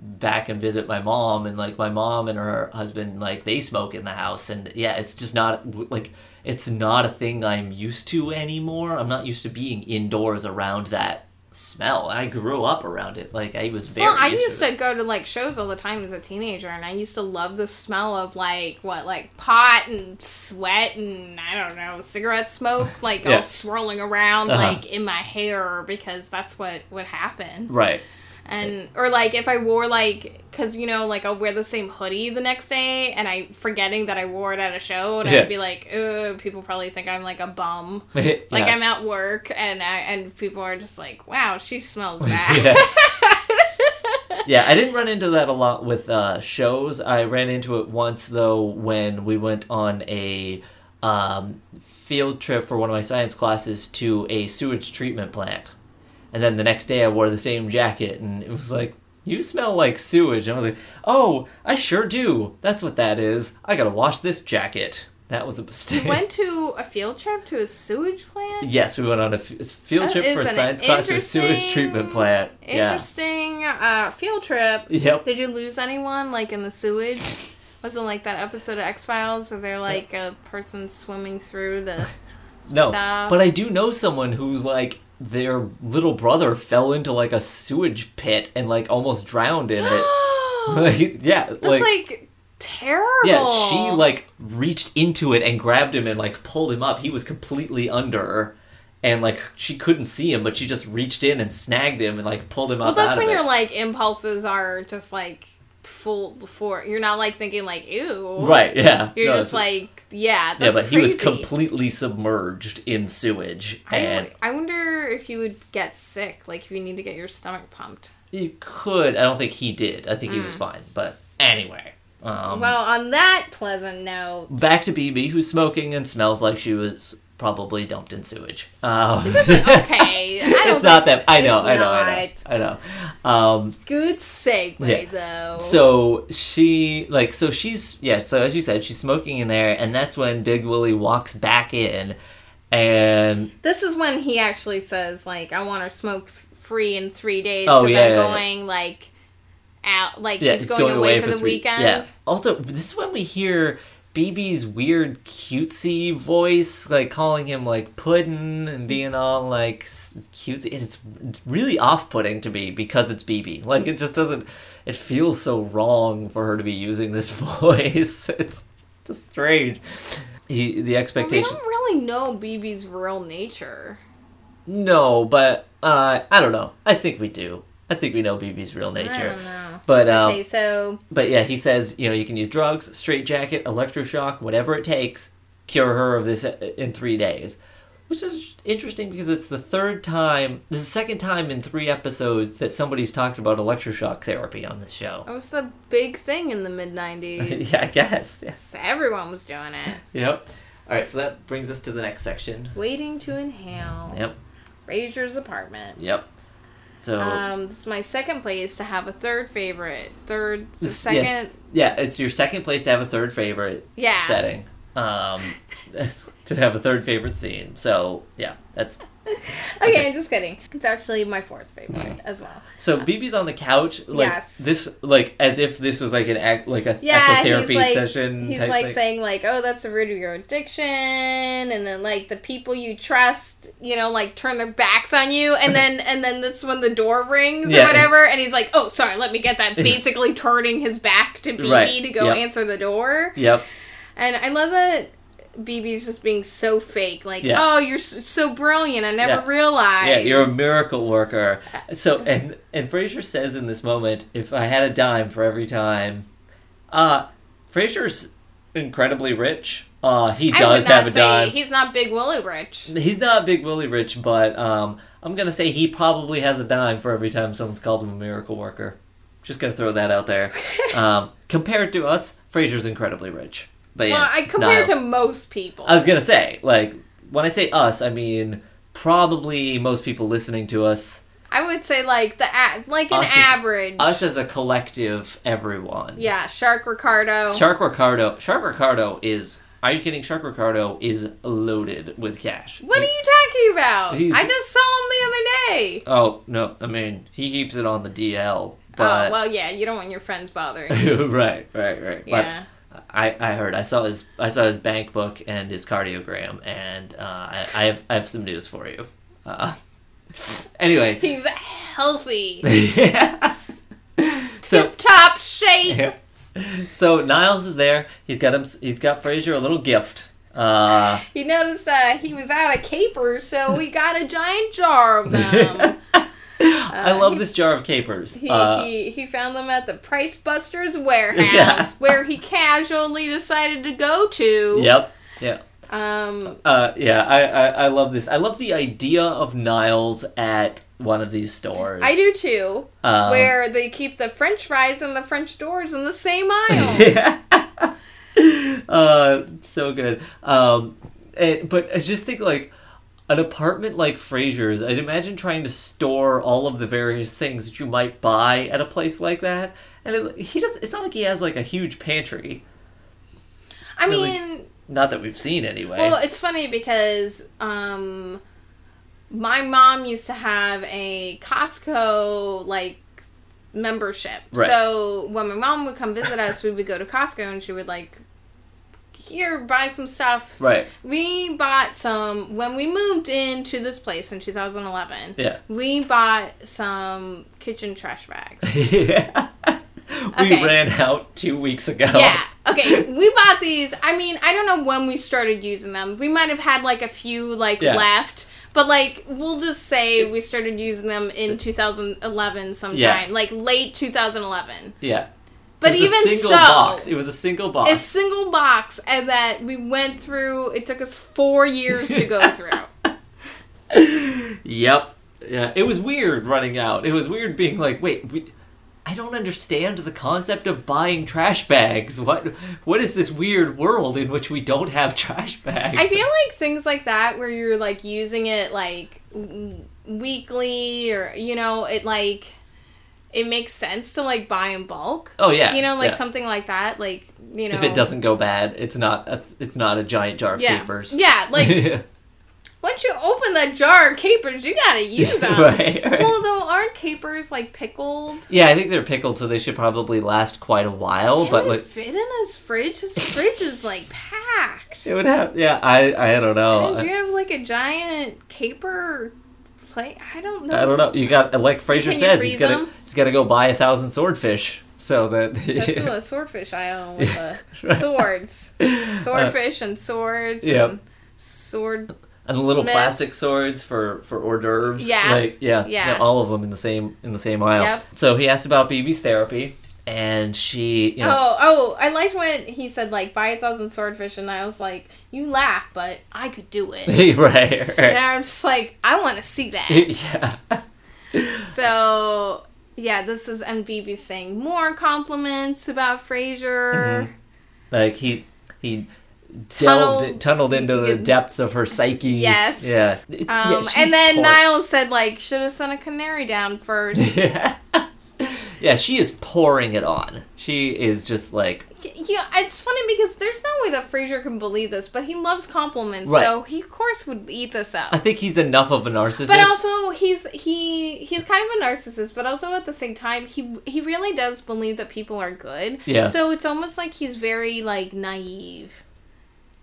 back and visit my mom and like my mom and her husband like they smoke in the house and yeah it's just not like it's not a thing i'm used to anymore i'm not used to being indoors around that smell i grew up around it like i was very Well, I used to go to like shows all the time as a teenager, and I used to love the smell of like what, like pot and sweat and I don't know, cigarette smoke, like Yeah. all swirling around Uh-huh. like in my hair because that's what would happen. right And or like if I wore like, cause you know, like I'll wear the same hoodie the next day, and I forgetting that I wore it at a show, and Yeah. I'd be like, people probably think I'm like a bum. yeah. Like I'm at work, and I, and people are just like, "Wow, she smells bad." Yeah. yeah, I didn't run into that a lot with uh, shows. I ran into it once though when we went on a um, field trip for one of my science classes to a sewage treatment plant, and then the next day I wore the same jacket, and it was like. You smell like sewage. And I was like, oh, I sure do. That's what that is. I gotta wash this jacket. That was a mistake. You went to a field trip to a sewage plant. yes, we went on a f- field That trip for a science class to a sewage treatment plant. Yeah. Interesting uh, field trip. Yep. Did you lose anyone like in the sewage? Wasn't like that episode of X Files where they're like a person swimming through the No, stuff. but I do know someone who's like their little brother fell into like a sewage pit and like almost drowned in it. like, yeah, That's like, like, terrible. yeah, she like reached into it and grabbed him and like pulled him up. He was completely under, and like she couldn't see him, but she just reached in and snagged him and like pulled him Well, up Well, that's when your like impulses are just like full for. You're not like thinking like ew. Right? Yeah. You're No, just like yeah. That's yeah, but he was completely submerged in sewage, I, and I wonder if you would get sick, like if you need to get your stomach pumped. you could. I don't think he did. I think he Mm. was fine. But anyway. Um, well, on that pleasant note, back to Bebe, who's smoking and smells like she was probably dumped in sewage. Um, okay, it's not that. I know. I know. I know. I know. Um, Good segue Yeah. though. so she like so she's yeah. So as you said, she's smoking in there, and that's when Big Willie walks back in, and this is when he actually says like, "I want her smoke free in three days Oh, yeah, I'm yeah, yeah. going like out, like yeah, he's it's going, away, for, the three- weekend." Yeah. Also, this is when we hear. Bebe's weird cutesy voice, like calling him like puddin' and being all like cutesy. It's really off-putting to me because it's Bebe. Like it just doesn't. It feels so wrong for her to be using this voice. It's just strange. He, the Well, we don't really know Bebe's real nature. No, but uh, I don't know. I think we do. I think we know Bebe's real nature. But um, Okay, so But yeah, he says, you know, you can use drugs, straitjacket, electroshock, whatever it takes, cure her of this in three days. Which is interesting because it's the third time, this is the second time in three episodes that somebody's talked about electroshock therapy on this show. that was the big thing in the mid '90s. yeah, I guess. Yes. Everyone was doing it. Yep. All right, so that brings us to the next section. Waiting to inhale. Yep. Frasier's apartment. Yep. So Um, this is my second place to have a third favorite. Third, second. yeah, it's your second place to have a third favorite Yeah. setting. Um, to have a third favorite scene. So yeah, that's Okay, I'm just kidding. It's actually my fourth favorite as well. so. Bebe's on the couch, like Yes. this, like as if this was like an act, like a Yeah, actual he's therapy like session. he's like thing. saying like, "Oh, that's the root of your addiction," and then like the people you trust, you know, like turn their backs on you, and then and then that's when the door rings Yeah. or whatever, and he's like, "Oh, sorry, let me get that." Basically, turning his back to Bebe Right, to go yep. answer the door, Yep. and I love that. Bebe's just being so fake, like, Yeah. oh, you're so brilliant. I never Yeah. realized. Yeah, you're a miracle worker. So and and Frasier says in this moment, if I had a dime for every time, uh, Frasier's incredibly rich. Uh, he does have a dime. he's not Big Willie Rich. He's not Big Willie rich, but um, I'm gonna say he probably has a dime for every time someone's called him a miracle worker. Just gonna throw that out there. um, compared to us, Frasier's incredibly rich. But yeah, well, I compared to most people. I was gonna say, like, when I say us, I mean probably most people listening to us. I would say like the a- like an Us is- average. Us as a collective, everyone. Yeah, Shark Ricardo. Shark Ricardo. Shark Ricardo is. Are you kidding? Shark Ricardo is loaded with cash. What are you talking about? I just saw him the other day. Oh no! I mean, he keeps it on the DL, but oh well, yeah. You don't want your friends bothering. you. right, right, right. yeah. But I, I heard. I saw his. I saw his bank book and his cardiogram, and uh, I, I have. I have some news for you. Uh, anyway. He's healthy. yes. So Tip top shape. Yeah. So Niles is there. He's got him. He's got Frasier a little gift. Uh, You notice uh, he was out of capers, so we got a giant jar of them. I love he- this jar of capers. He, Uh, he he found them at the Price Busters warehouse, Yeah. where he casually decided to go to. Yep. Yeah. Um, Uh, yeah. I, I I love this. I love the idea of Niles at one of these stores. I do too. Um, where they keep the French fries and the French doors in the same aisle. yeah. uh, so good. Um, and, but I just think like an apartment like Frasier's. I'd imagine trying to store all of the various things that you might buy at a place like that. And it's, he does. It's not like he has like a huge pantry. I Really? mean, Not that we've seen anyway. well, it's funny because um, my mom used to have a Costco like membership. Right. So when my mom would come visit us, we would go to Costco and she would like here buy some stuff. right. We bought some when we moved into this place in 2011. Yeah. We bought some kitchen trash bags. yeah. We ran out two weeks ago. Yeah. Okay. We bought these. I mean, I don't know when we started using them. We might have had like a few like Yeah. left, but like we'll just say we started using them in 2011 sometime, Yeah. like late 2011. Yeah. But even a single so, box. It was a single box. a single box, and that we went through. It took us four years to go through. yep. Yeah. It was weird running out. It was weird being like, wait, we, I don't understand the concept of buying trash bags. What what is this weird world in which we don't have trash bags? I feel like things like that, where you're like using it like weekly, or you know, it like it makes sense to like buy in bulk. oh yeah. you know, like yeah. something like that. Like you know, if it doesn't go bad, it's not a, it's not a giant jar of yeah, capers. yeah. Like once you open that jar of capers, you gotta use them. right, right. Well, though, aren't capers like pickled? yeah, I think they're pickled, so they should probably last quite a while. Can but like, fit in his fridge? His fridge is like packed. it would have. Yeah, I I don't know. Do you have like a giant caper plate? I don't know. I don't know. You got like Frasier says, he's gonna them? he's gonna go buy a thousand swordfish so that That's in the swordfish aisle with the Right. swords. Uh, Swordfish and swords Yep. and sword. and the little Smith. plastic swords for for hors d'oeuvres. Yeah. like yeah, Yeah. all of them in the same in the same aisle. Yep. So he asked about Bebe's therapy, and she, you know, Oh, oh! I liked when he said like buy a thousand swordfish, and I was like, you laugh, but I could do it. right, and I'm just like, I want to see that. yeah, so yeah, this is MBB saying more compliments about Frasier. Mhm. like he he. Tunneled- Delved, tunneled into the depths of her psyche. Yes. Yeah. It's, yeah, Um, she's and then poor. Niles said like, should have sent a canary down first. yeah. Yeah, she is pouring it on. She is just like Yeah, it's funny because there's no way that Frasier can believe this, but he loves compliments, Right. so he of course would eat this up. I think he's enough of a narcissist. But also, he's he he's kind of a narcissist, but also at the same time, he he really does believe that people are good. Yeah. So it's almost like he's very like naive.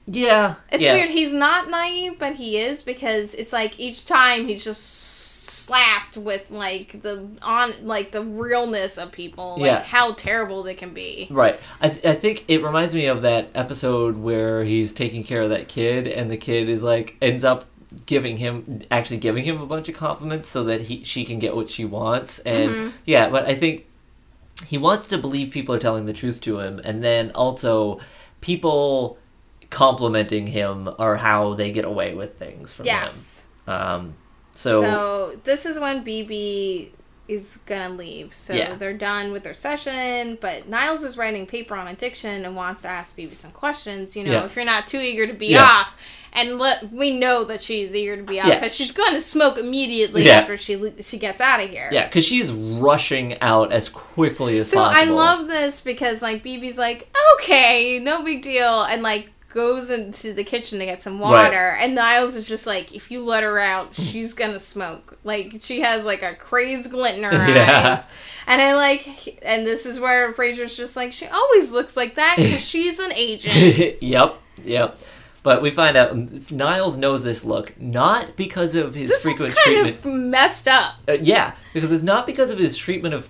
yeah, It's yeah. weird. He's not naive, but he is because it's like each time he's just slapped with like the on like the realness of people, like Yeah. how terrible they can be. Right. I, th- I think it reminds me of that episode where he's taking care of that kid, and the kid is like ends up giving him actually giving him a bunch of compliments so that he she can get what she wants. And Mhm. yeah, but I think he wants to believe people are telling the truth to him, and then also people complimenting him are how they get away with things from Yes. him. Um, So, so, this is when Bebe is gonna leave. So Yeah. they're done with their session, but Niles is writing paper on addiction and wants to ask Bebe some questions. You know, Yeah. if you're not too eager to be Yeah. off, and let we know that she's eager to be off because she's going to smoke immediately after she she gets out of here. yeah, because she's rushing out as quickly as possible. So I love this because like Bebe's like, okay, no big deal, and like goes into the kitchen to get some water, and Niles is just like, if you let her out, she's gonna smoke. Like she has like a crazed glint in her Yeah. eyes, and I like, and this is where Frasier's just like, she always looks like that because she's an agent. yep, yep. But we find out Niles knows this look not because of his This frequent treatment. of messed up. Uh, yeah, because it's not because of his treatment of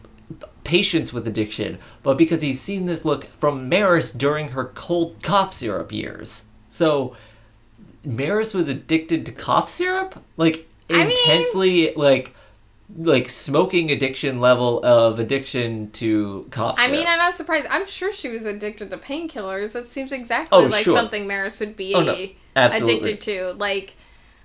patients with addiction, but because he's seen this look from Maris during her cold cough syrup years. So Maris was addicted to cough syrup, like I mean- intensely, like like smoking addiction level of addiction to cough I mean, I'm not surprised. I'm sure she was addicted to painkillers. That seems exactly Oh, like sure. something Maris would be Oh, no. Addicted to. Like,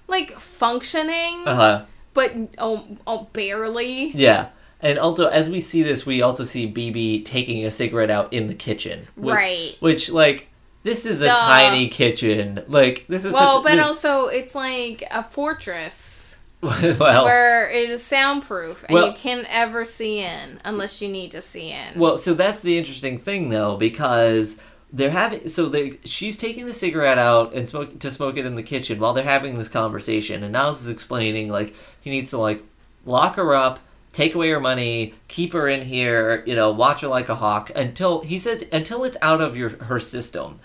like functioning, uh huh. but oh, oh, barely. Yeah. And also, as we see this, we also see Bebe taking a cigarette out in the kitchen. Wh- Right. Which, like, this is a Duh. tiny kitchen. Like, this is Well, but this- also it's like a fortress well, where it is soundproof and Well- you can't ever see in unless you need to see in. well, so that's the interesting thing, though, because they're having. So they, she's taking the cigarette out and smoke to smoke it in the kitchen while they're having this conversation, and Niles is explaining like he needs to like lock her up. Take away her money, keep her in here, you know, watch her like a hawk until he says until it's out of your her system.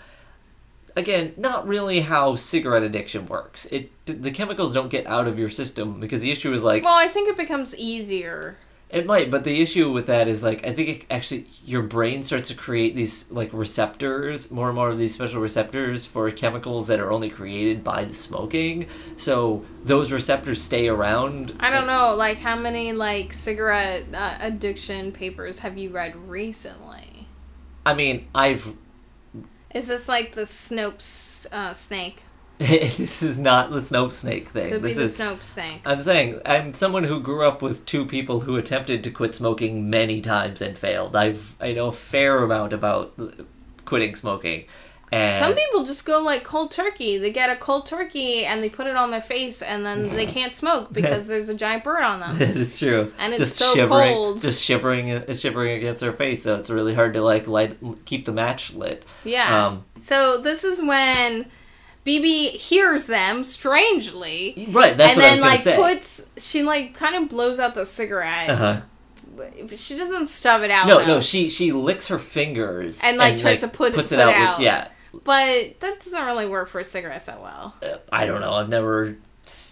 again, not really how cigarette addiction works. It the chemicals don't get out of your system because the issue is like well, I think it becomes easier. It might, but the issue with that is like I think it actually your brain starts to create these like receptors, more and more of these special receptors for chemicals that are only created by the smoking. So those receptors stay around. I don't know, like how many like cigarette uh, addiction papers have you read recently? I mean, I've Is this like the Snopes uh, snake? this is not the Snope Snake thing. Could this be the is Snopes snake. I'm saying I'm someone who grew up with two people who attempted to quit smoking many times and failed. I've I know a fair amount about quitting smoking. And Some people just go like cold turkey. They get a cold turkey and they put it on their face, and then they can't smoke because there's a giant bird on them. that is true. And it's just so shivering, cold. Just shivering, uh, shivering against their face, so it's really hard to like light, keep the match lit. Yeah. Um, so this is when Bebe hears them strangely, right. That's and what I then was gonna like say. puts she like kind of blows out the cigarette. uh-huh. She doesn't stub it out. No, though. no. She she licks her fingers And, like, tries to put- puts put it out. out. With, yeah. But that doesn't really work for a cigarette so well. Uh, I don't know. I've never.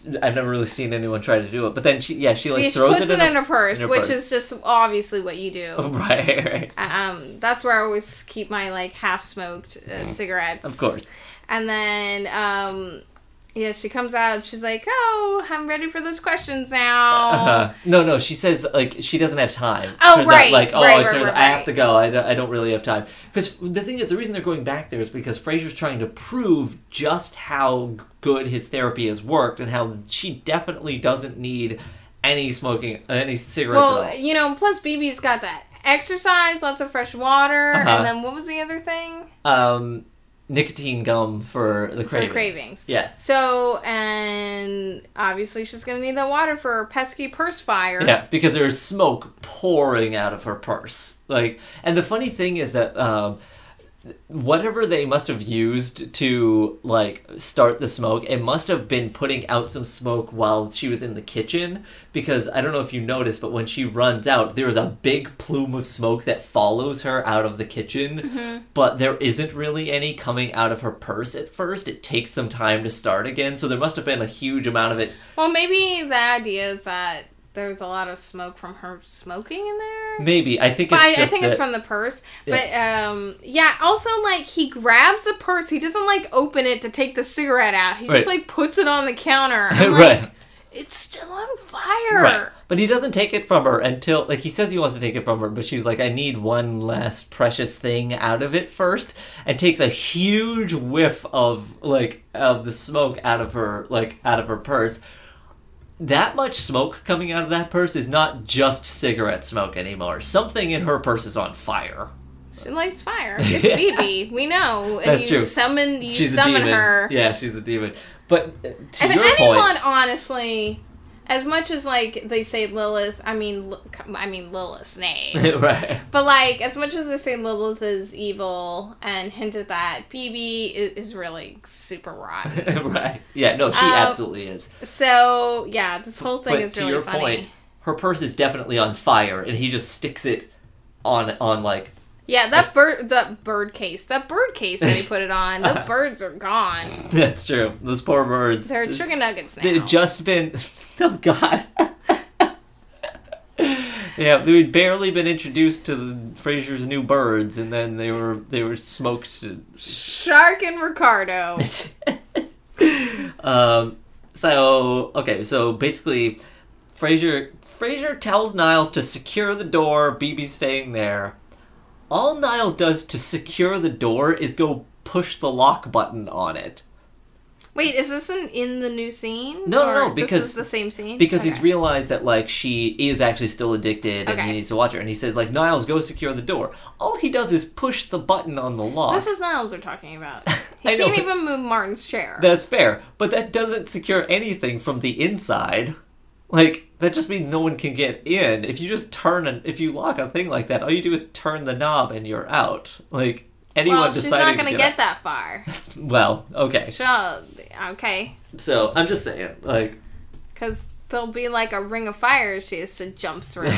I've never really seen anyone try to do it. But then she, yeah, she like she throws puts it in, in, her purse, in her which purse. is just obviously what you do. right, right. Um, that's where I always keep my like half smoked uh, cigarettes. Mm. Of course. And then, um, yeah, she comes out. She's like, "Oh, I'm ready for those questions now." Uh, no, no. She says like she doesn't have time. Oh, For that, right, Like oh, right, right, right, I have to go. I don't, I don't really have time. Because the thing is, the reason they're going back there is because Frasier's trying to prove just how good his therapy has worked and how she definitely doesn't need any smoking, any cigarettes Well, you know, plus Bebe's got that exercise, lots of fresh water, Uh-huh. and then what was the other thing? Um, nicotine gum for the cravings. cravings. Yeah. So, and obviously she's gonna need the water for her pesky purse fire. Yeah, because there's smoke pouring out of her purse. Like, and the funny thing is that um, whatever they must have used to like start the smoke, it must have been putting out some smoke while she was in the kitchen. Because I don't know if you noticed, but when she runs out, there's a big plume of smoke that follows her out of the kitchen. Mm-hmm. But there isn't really any coming out of her purse at first. It takes some time to start again, so there must have been a huge amount of it Well, maybe the idea is that there's a lot of smoke from her smoking in there. Maybe I think it's I, I think it's from the purse. But um, yeah. Also, like he grabs the purse. He doesn't like open it to take the cigarette out. He just like puts it on the counter. I'm Right. like, it's still on fire. Right. But he doesn't take it from her until like he says he wants to take it from her, but she's like, I need one last precious thing out of it first, and takes a huge whiff of like of the smoke out of her like out of her purse. That much smoke coming out of that purse is not just cigarette smoke anymore. Something in her purse is on fire. She likes fire. It's Bebe. We know. And That's you true. summon you she's a summon demon. her. Yeah, she's a demon. But uh, to If your anyone, point, honestly, as much as like they say Lilith, I mean, I mean Lilith's name. right? But like, as much as they say Lilith is evil and hint at that, Bebe is, is really super rotten. right? Yeah, no, she Um, absolutely is. so yeah, this whole thing but is to really your funny. point, her purse is definitely on fire, and he just sticks it on on like Yeah, that bird, that bird case, that bird case that he put it on, the birds are gone. that's true. Those poor birds. They're chicken nuggets now. They'd just been. Oh God. yeah, they'd barely been introduced to the Frasier's new birds, and then they were they were smoked. Shark and Ricardo. um. So okay, so basically, Frasier Frasier tells Niles to secure the door. Bebe's staying there. All Niles does to secure the door is go push the lock button on it. Wait, is this an in the new scene? No, no, no, this because- is the same scene. because he's realized that like she is actually still addicted and he needs to watch her and he says like niles go secure the door all he does is push the button on the lock This is Niles we're talking about. He can't but- even move Martin's chair. that's fair but that doesn't secure anything from the inside like that just means no one can get in. If you just turn and if you lock a thing like that all you do is turn the knob and you're out. Like anyone well, she's not gonna get, get that far. well okay. Sure, okay, so i'm just saying like because there'll be like a ring of fire she has to jump through,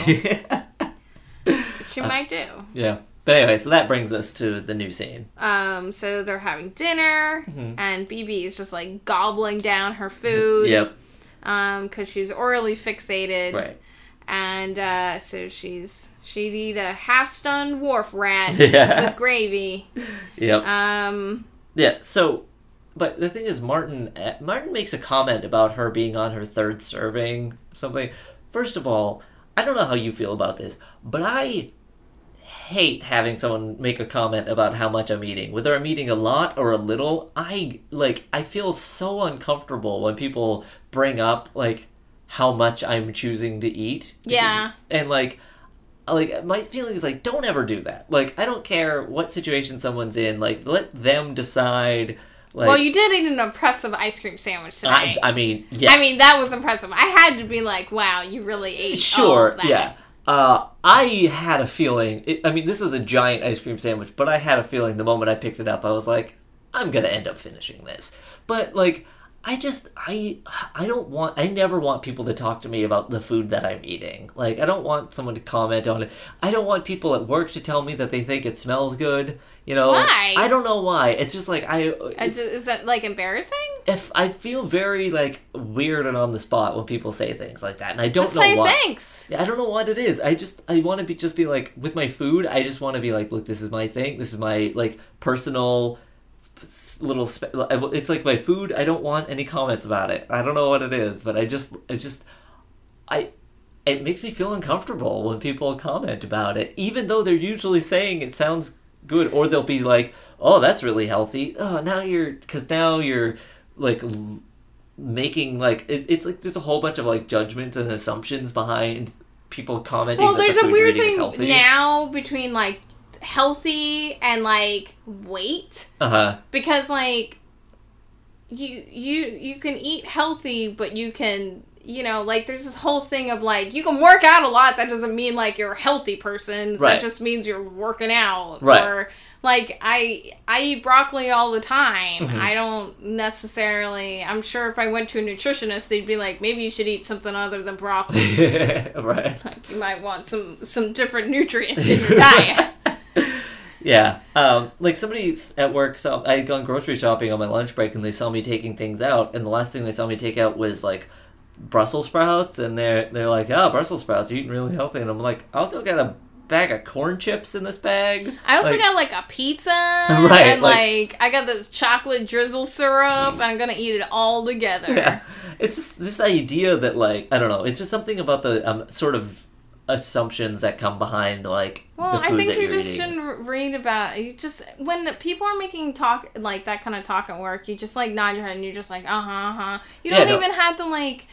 which she might do. yeah. But anyway so that brings us to the new scene. Um, so they're having dinner, Mm-hmm. and Bebe is just like gobbling down her food. yep Um, because she's orally fixated. right And uh, so she's she'd eat a half stunned wharf rat Yeah. with gravy. yep Um, Yeah. So, but the thing is, Martin uh, Martin makes a comment about her being on her third serving something. First of all, I don't know how you feel about this, but I hate having someone make a comment about how much I'm eating. Whether I'm eating a lot or a little, I like I feel so uncomfortable when people bring up like how much I'm choosing to eat. Yeah. And like like my feeling is like don't ever do that. Like I don't care what situation someone's in, like let them decide like well, you did eat an impressive ice cream sandwich I, today. I mean, yes. I mean, that was impressive. I had to be like, wow, you really ate all sure, yeah. Uh, I had a feeling. It, I mean, this was a giant ice cream sandwich, but I had a feeling the moment I picked it up, I was like, I'm gonna end up finishing this. But like, I just, I, I don't want. I never want people to talk to me about the food that I'm eating. Like, I don't want someone to comment on it. I don't want people at work to tell me that they think it smells good. You know, Why? I don't know why. It's just like I. It's, Is that like embarrassing? if I feel very like weird and on the spot when people say things like that, and I don't Just know say why. thanks. I don't know what it is. I just I want to be just be like with my food. I just want to be like, look, this is my thing. This is my like personal little. Spe- it's like my food. I don't want any comments about it. I don't know what it is, but I just I just I. It makes me feel uncomfortable when people comment about it, even though they're usually saying it sounds good, or they'll be like, "Oh, that's really healthy." Oh, now you're because now you're like l- making like it, it's like there's a whole bunch of like judgments and assumptions behind people commenting. Well, there's the a weird you're eating is thing now between like healthy and like weight Uh huh. because like you you you can eat healthy but you can you know like there's this whole thing of like you can work out a lot that doesn't mean like you're a healthy person Right. that just means you're working out Right. or like i i eat broccoli all the time Mhm. i don't necessarily i'm sure if i went to a nutritionist they'd be like maybe you should eat something other than broccoli right. like you might want some some different nutrients in your diet Yeah. Um, like somebody s- at work saw I had gone grocery shopping on my lunch break and they saw me taking things out and the last thing they saw me take out was like Brussels sprouts and they're they're like, Oh, Brussels sprouts, you're eating really healthy and I'm like, I also got a bag of corn chips in this bag. I also Like- got like a pizza, Right, And like- like, I got this chocolate drizzle syrup. I'm gonna eat it all together. Yeah. It's just this idea that like I don't know, it's just something about the um, sort of assumptions that come behind like Well, I think you just eating. shouldn't read about. You just when people are making talk like that kind of talk at work, you just like nod your head and you're just like, uh huh, uh huh. You Yeah, don't no. even have to like.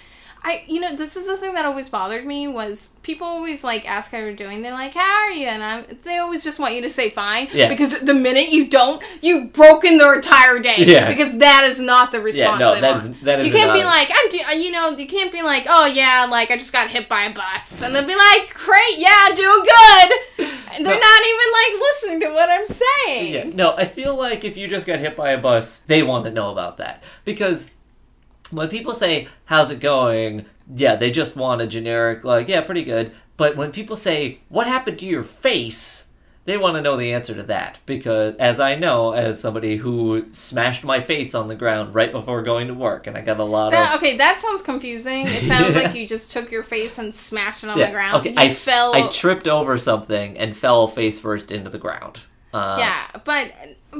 I you know this is the thing that always bothered me was people always like ask how you're doing. They're like, how are you? And I'm they always just want you to say fine. Yeah. Because the minute you don't, you've broken their entire day. Yeah. Because that is not the response. Yeah, no, they that want. is that is You can't be like, I'm, do- you know, you can't be like, oh yeah, like I just got hit by a bus, and they'll be like, great, yeah, doing good. And they're No. not even like listening to what I'm saying. Yeah, no, I feel like if you just got hit by a bus, they want to know about that. Because when people say, How's it going? Yeah, they just want a generic, like, yeah, pretty good. But when people say, What happened to your face? They want to know the answer to that. Because, as I know, as somebody who smashed my face on the ground right before going to work, and I got a lot That, of. okay, that sounds confusing. It sounds like you just took your face and smashed it on Yeah, the ground. Okay, you I fell. I tripped over something and fell face first into the ground. Uh, yeah, but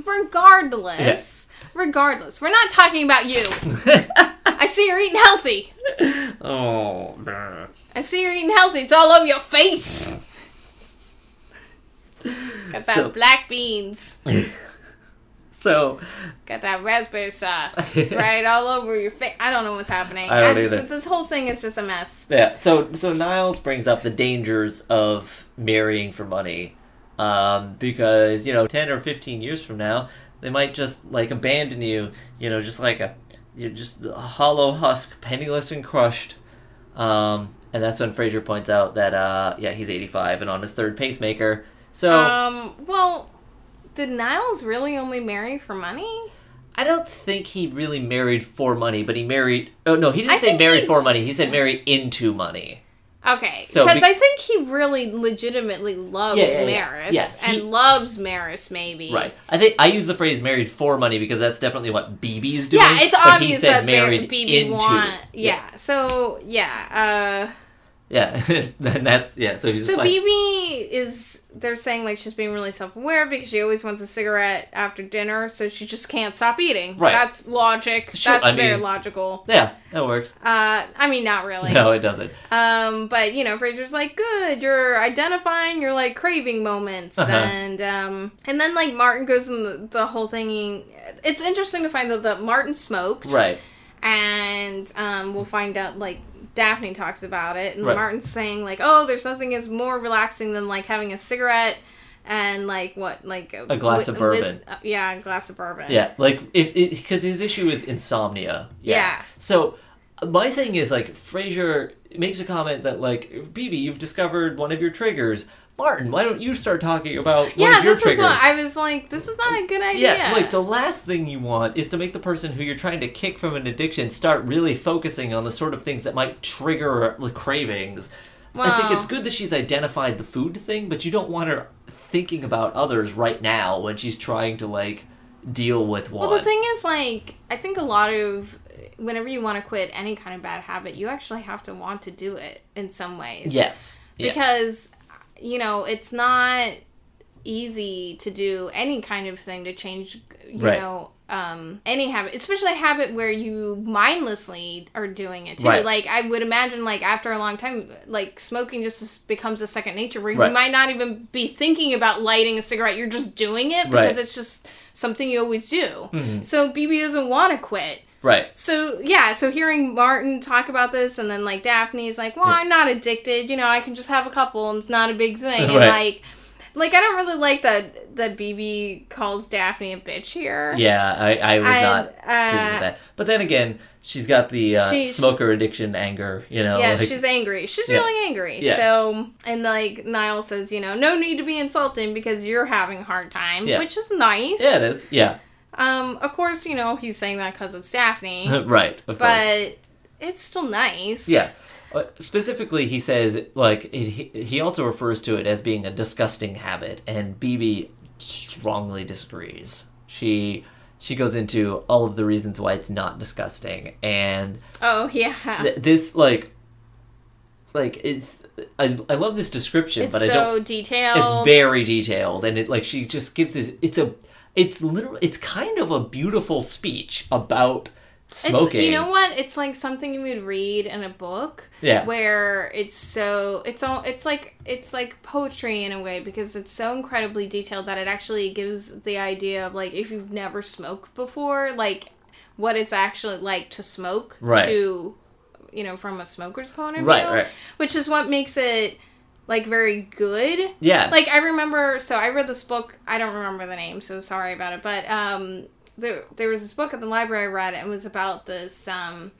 regardless, regardless, we're not talking about you. I see you're eating healthy. oh. I see you're eating healthy. It's all over your face. Got that So- black beans. so Got that raspberry sauce right all over your face. I don't know what's happening. I don't just- either. This whole thing is just a mess. Yeah, so so Niles brings up the dangers of marrying for money, um, because you know, ten or fifteen years from now, they might just like abandon you. You know, just like a you're just a hollow husk, penniless and crushed. Um, and that's when Frasier points out that uh, yeah, he's eighty five and on his third pacemaker. So Um. Well, did Niles really only marry for money? I don't think he really married for money, but he married. Oh no, he didn't I say married he- for money. He said marry into money. Okay, So because be- I think he really legitimately loved Yeah, yeah. Maris Yeah, he- and loves Maris, maybe. Right. I think I use the phrase "married for money" because that's definitely what Bebe's doing. Yeah, it's obvious said that married Bebe into. want. Yeah. So yeah. Uh. Yeah. that's yeah. So he's So like BB is they're saying like she's being really self aware because she always wants a cigarette after dinner, so she just can't stop eating. Right. That's logic. Sure, That's I very mean- logical. yeah, that works. Uh, I mean, not really. No, it doesn't. Um, but you know, Frasier's like, good. You're identifying your like craving moments, Uh-huh. and um, and then like Martin goes in the, the whole thing. It's interesting to find that that Martin smoked, Right. and um, we'll find out like Daphne talks about it, and Right. Martin's saying like, oh, there's nothing is more relaxing than like having a cigarette and like what like A glass of bourbon. uh, yeah, a glass of bourbon. Yeah. Like if because his issue is insomnia. Yeah. So my thing is like Frasier makes a comment that like Bebe, you've discovered one of your triggers. Martin, why don't you start talking about Yeah, this triggers? is what I was like. This is not a good idea. Yeah, like the last thing you want is to make the person who you're trying to kick from an addiction start really focusing on the sort of things that might trigger the cravings. I think it's good that she's identified the food thing, but you don't want her thinking about others right now when she's trying to like deal with one. Well, the thing is, like, I think a lot of whenever you want to quit any kind of bad habit, you actually have to want to do it in some ways. yes. Because, you know, it's not easy to do any kind of thing to change, you Right. know, um, any habit, especially a habit where you mindlessly are doing it too. Right. Like, I would imagine, like, after a long time, like, smoking just becomes a second nature where Right. you might not even be thinking about lighting a cigarette. You're just doing it Right. because it's just something you always do. Mhm. So Bebe doesn't want to quit. Right. So yeah, so hearing Martin talk about this, and then like Daphne's like, "Well, Yeah. I'm not addicted. You know, I can just have a couple, and it's not a big thing." And Right. like, like I don't really like that that Bebe calls Daphne a bitch here. Yeah, I, I was not uh, with that. But then again, she's got the uh, She's- smoker addiction anger, you know. Yeah, like- she's angry. She's Yeah. really angry. Yeah. So, and like Niles says, you know, no need to be insulting because you're having a hard time, Yeah. which is nice. yeah, it is. Yeah, Um, of course, you know he's saying that because it's Daphne, right. Of course. but it's still nice. Yeah. Uh, specifically, he says like it, he, he also refers to it as being a disgusting habit, and BB strongly disagrees. She she goes into all of the reasons why it's not disgusting, and Oh yeah. th- this like like it's I, I love this description, it's but I so don't. detailed. It's very detailed, and it like she just gives this. It's a it's literally it's kind of a beautiful speech about smoking. It's, you know what? It's like something you would read in a book. Yeah. Where it's so it's all it's like it's like poetry in a way because it's so incredibly detailed that it actually gives the idea of like if you've never smoked before, like what it's actually like to smoke Right. to you know from a smoker's point of Right, view, right. which is what makes it like very good Yeah. like I remember, so I read this book. I don't remember the name, so sorry about it. But um, there there was this book at the library I read, and it was about this um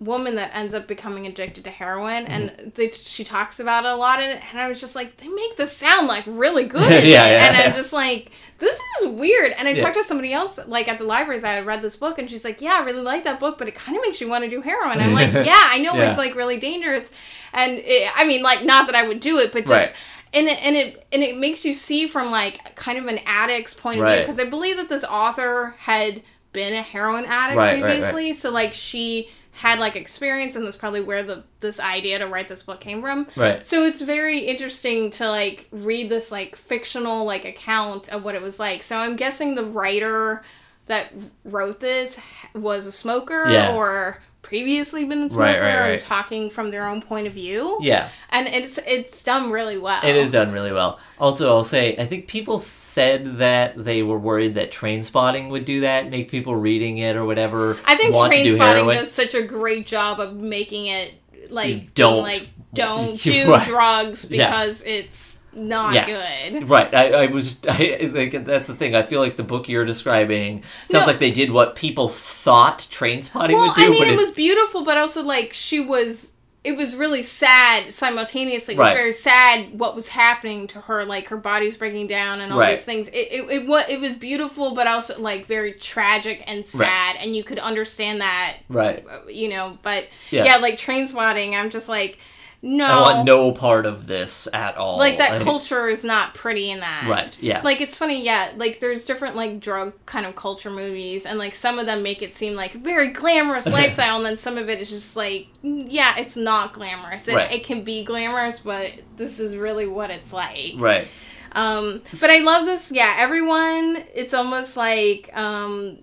woman that ends up becoming addicted to heroin, and Mm-hmm. they, she talks about it a lot in it. And I was just like, they make this sound like really good, Yeah, yeah, and I'm just like, this is weird. And I Yeah. talked to somebody else like at the library that I read this book, and she's like, yeah, I really like that book, but it kind of makes you want to do heroin. I'm like, yeah, I know Yeah. it's like really dangerous, and it, I mean, like, not that I would do it, but just Right. and it and it and it makes you see from like kind of an addict's point of view because I believe that this author had been a heroin addict Right, right, right. previously, so like she had like experience, and that's probably where the this idea to write this book came from. Right. So it's very interesting to like read this like fictional like account of what it was like. So I'm guessing the writer that wrote this was a smoker Yeah. or previously been a smoker Right, right, and talking from their own point of view. Yeah. And it's it's done really well. It is done really well. Also, I'll say, I think people said that they were worried that Trainspotting would do that, make people reading it or whatever. I think Trainspotting does such a great job of making it like You don't- like don't do right. drugs Yeah. because it's not Yeah. good. Right, I, I was. I like that's the thing. I feel like the book you're describing sounds No. like they did what people thought Trainspotting Well, would do, I mean, but it was beautiful, but also like she was. It was really sad simultaneously. It was Right. very sad what was happening to her. Like her body's breaking down and all Right. these things. It it it, wa- it was beautiful, but also like very tragic and sad, and you could understand that right. you know, but Yeah. yeah, like Trainspotting, I'm just like, no, I want no part of this at all. like that I- culture is not pretty in that. Right. Yeah. Like it's funny, yeah. Like there's different like drug kind of culture movies, and like some of them make it seem like very glamorous lifestyle, and then some of it is just like, mm, yeah, it's not glamorous. It, Right. it can be glamorous, but this is really what it's like. right. Um, but I love this. Yeah, everyone. It's almost like um,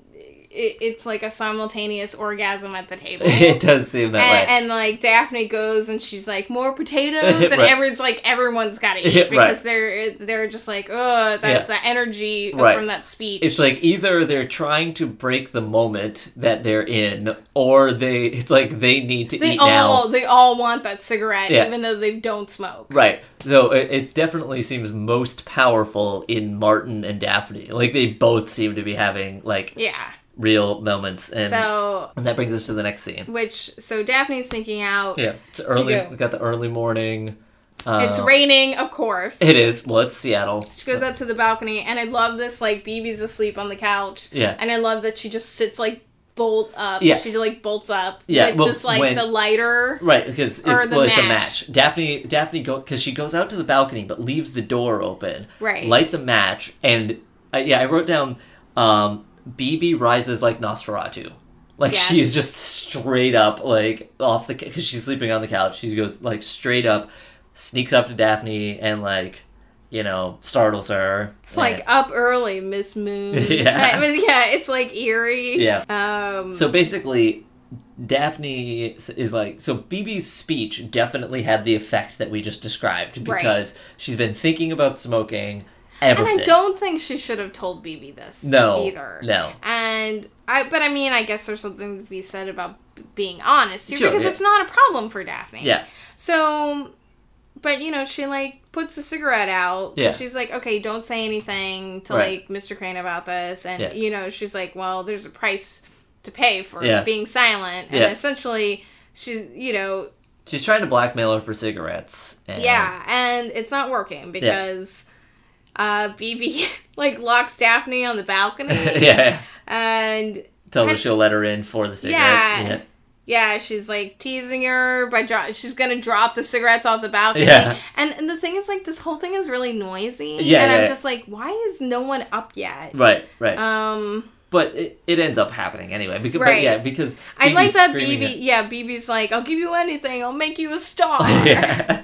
it, it's like a simultaneous orgasm at the table. it does seem that way. And, and like Daphne goes and she's like more potatoes and Right. everyone's like everyone's got to eat because right. they're they're just like oh that Yeah. the energy Right. from that speech. It's like either they're trying to break the moment that they're in, or they it's like they need to they eat all now. they all want that cigarette Yeah. even though they don't smoke. Right. So it, it definitely seems most powerful in Martin and Daphne. Like they both seem to be having like Yeah. Real moments, and So and that brings us to the next scene. which so Daphne's sneaking out. Yeah, it's early. go. We got the early morning. Uh, It's raining, of course. It is. Well, it's Seattle. She goes out to the balcony, and I love this. Like Bebe's asleep on the couch, Yeah. and I love that she just sits like bolt up. Yeah. she like bolts up. Yeah, with well, just like when- the lighter. Right, because it's well, it's a match. match. Daphne Daphne go because she goes out to the balcony but leaves the door open. Right. Lights a match and uh, yeah, I wrote down um Bebe rises like Nosferatu. Like Yes. she's just straight up like off the because she's sleeping on the couch. She goes like straight up, sneaks up to Daphne and like you know startles her. It's like up early, Miss Moon. Yeah. It was- yeah, it's like eerie. Yeah. Um. So basically, Daphne is like so. Bebe's speech definitely had the effect that we just described Right. because she's been thinking about smoking ever and I don't think she should have told Bebe this. No, Either. no. And I, but I mean, I guess there's something to be said about being honest too, Sure, because yeah. it's not a problem for Daphne. Yeah, So but you know, she like puts a cigarette out. Yeah. She's like, okay, don't say anything to Right. like Mr. Crane about this, and Yeah. you know, she's like, well, there's a price to pay for Yeah. being silent, and essentially, she's you know, She's trying to blackmail her for cigarettes. And yeah, and it's not working because uh Bebe like locks Daphne on the balcony, yeah. and Tells her she'll let her in for the cigarettes. Yeah. Yeah, she's like teasing her by dro- she's gonna drop the cigarettes off the balcony. Yeah. And, and the thing is, like, this whole thing is really noisy. Yeah, And yeah. I'm just like, why is no one up yet? Right, right. Um, but it, it ends up happening anyway. Because, but Right. yeah, because I like that Bebe. Yeah, Bebe's like, I'll give you anything. I'll make you a star. yeah.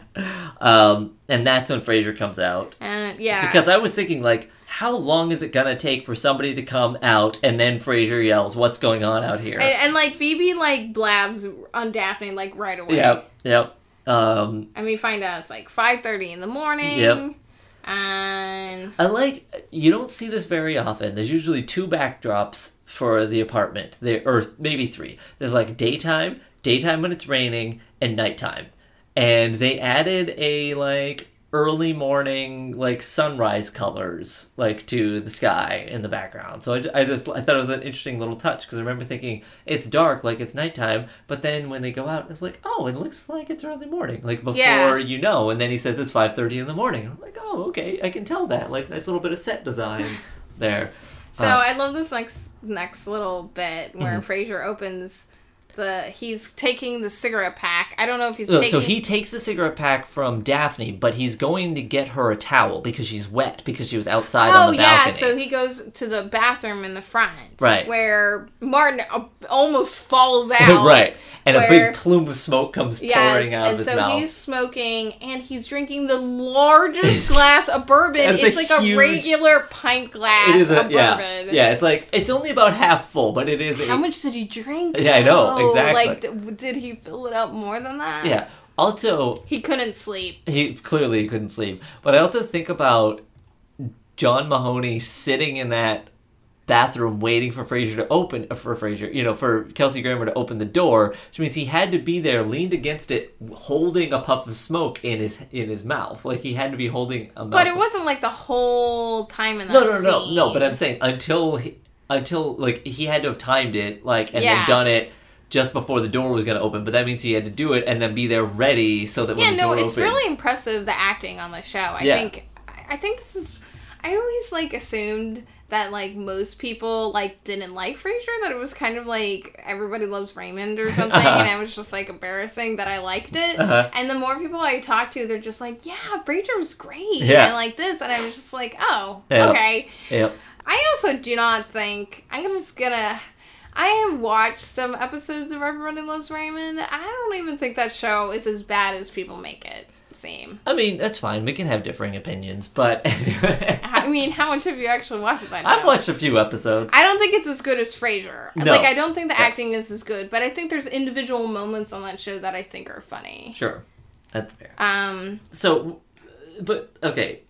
um, and that's when Frasier comes out. And yeah, Because I was thinking, like, how long is it gonna take for somebody to come out and then Frasier yells, "What's going on out here?" and, and like Bebe like blabs on Daphne like right away. Yep, yep. Um, And we find out it's like five thirty in the morning. Yep. And I like you don't see this very often. There's usually two backdrops for the apartment. There or maybe three. There's like daytime, daytime when it's raining, and nighttime. And they added a like early morning like sunrise colors like to the sky in the background. So I, I just I thought it was an interesting little touch because I remember thinking it's dark like it's nighttime, but then when they go out it's like oh it looks like it's early morning like before Yeah. you know. And then he says it's five thirty in the morning. I'm like oh okay I can tell that like nice little bit of set design there. So Uh, I love this next next little bit where Mm-hmm. Frasier opens the he's taking the cigarette pack. I don't know if he's So, taking so he takes the cigarette pack from Daphne, but he's going to get her a towel because she's wet because she was outside Oh on the balcony. yeah, so he goes to the bathroom in the front, Right. Where Martin uh, almost falls out, right, and a big plume of smoke comes Yes, pouring out of his so mouth. he's smoking and he's drinking the largest glass of bourbon. And it's a like huge- a regular pint glass It is a of yeah, bourbon. yeah. It's like it's only about half full, but it is. How a, much did he drink? Yeah, I know, though? exactly. Like, d- did he fill it up more than that? Yeah. Also, He couldn't sleep. he clearly couldn't sleep. But I also think about John Mahoney sitting in that bathroom waiting for Frasier to open uh, for Frasier, you know, for Kelsey Grammer to open the door, which means he had to be there leaned against it holding a puff of smoke in his in his mouth. Like he had to be holding a But it wasn't like the whole time in that No, no, no, no, scene. no, but I'm saying until he, until like he had to have timed it like and Yeah. then done it just before the door was going to open, but that means he had to do it and then be there ready so that when yeah, the no, door it's opened, really impressive the acting on the show. I Yeah. think I think this is I always like assumed that like most people like didn't like Frasier that it was kind of like everybody loves Raymond or something and I was just like embarrassing that I liked it. Uh-huh. And the more people I talk to they're just like, "Yeah, Frasier was great." Yeah. And I like this and I was just like, "Oh, Yeah. okay." Yep. I also do not think I'm just gonna. I have watched some episodes of Everybody Loves Raymond. I don't even think that show is as bad as people make it seem. I mean, that's fine. We can have differing opinions, but anyway. I mean, how much have you actually watched that show? I've watched a few episodes. I don't think it's as good as Frasier. No. Like, I don't think the acting is as good, but I think there's individual moments on that show that I think are funny. Sure. That's fair. Um, So, but, okay.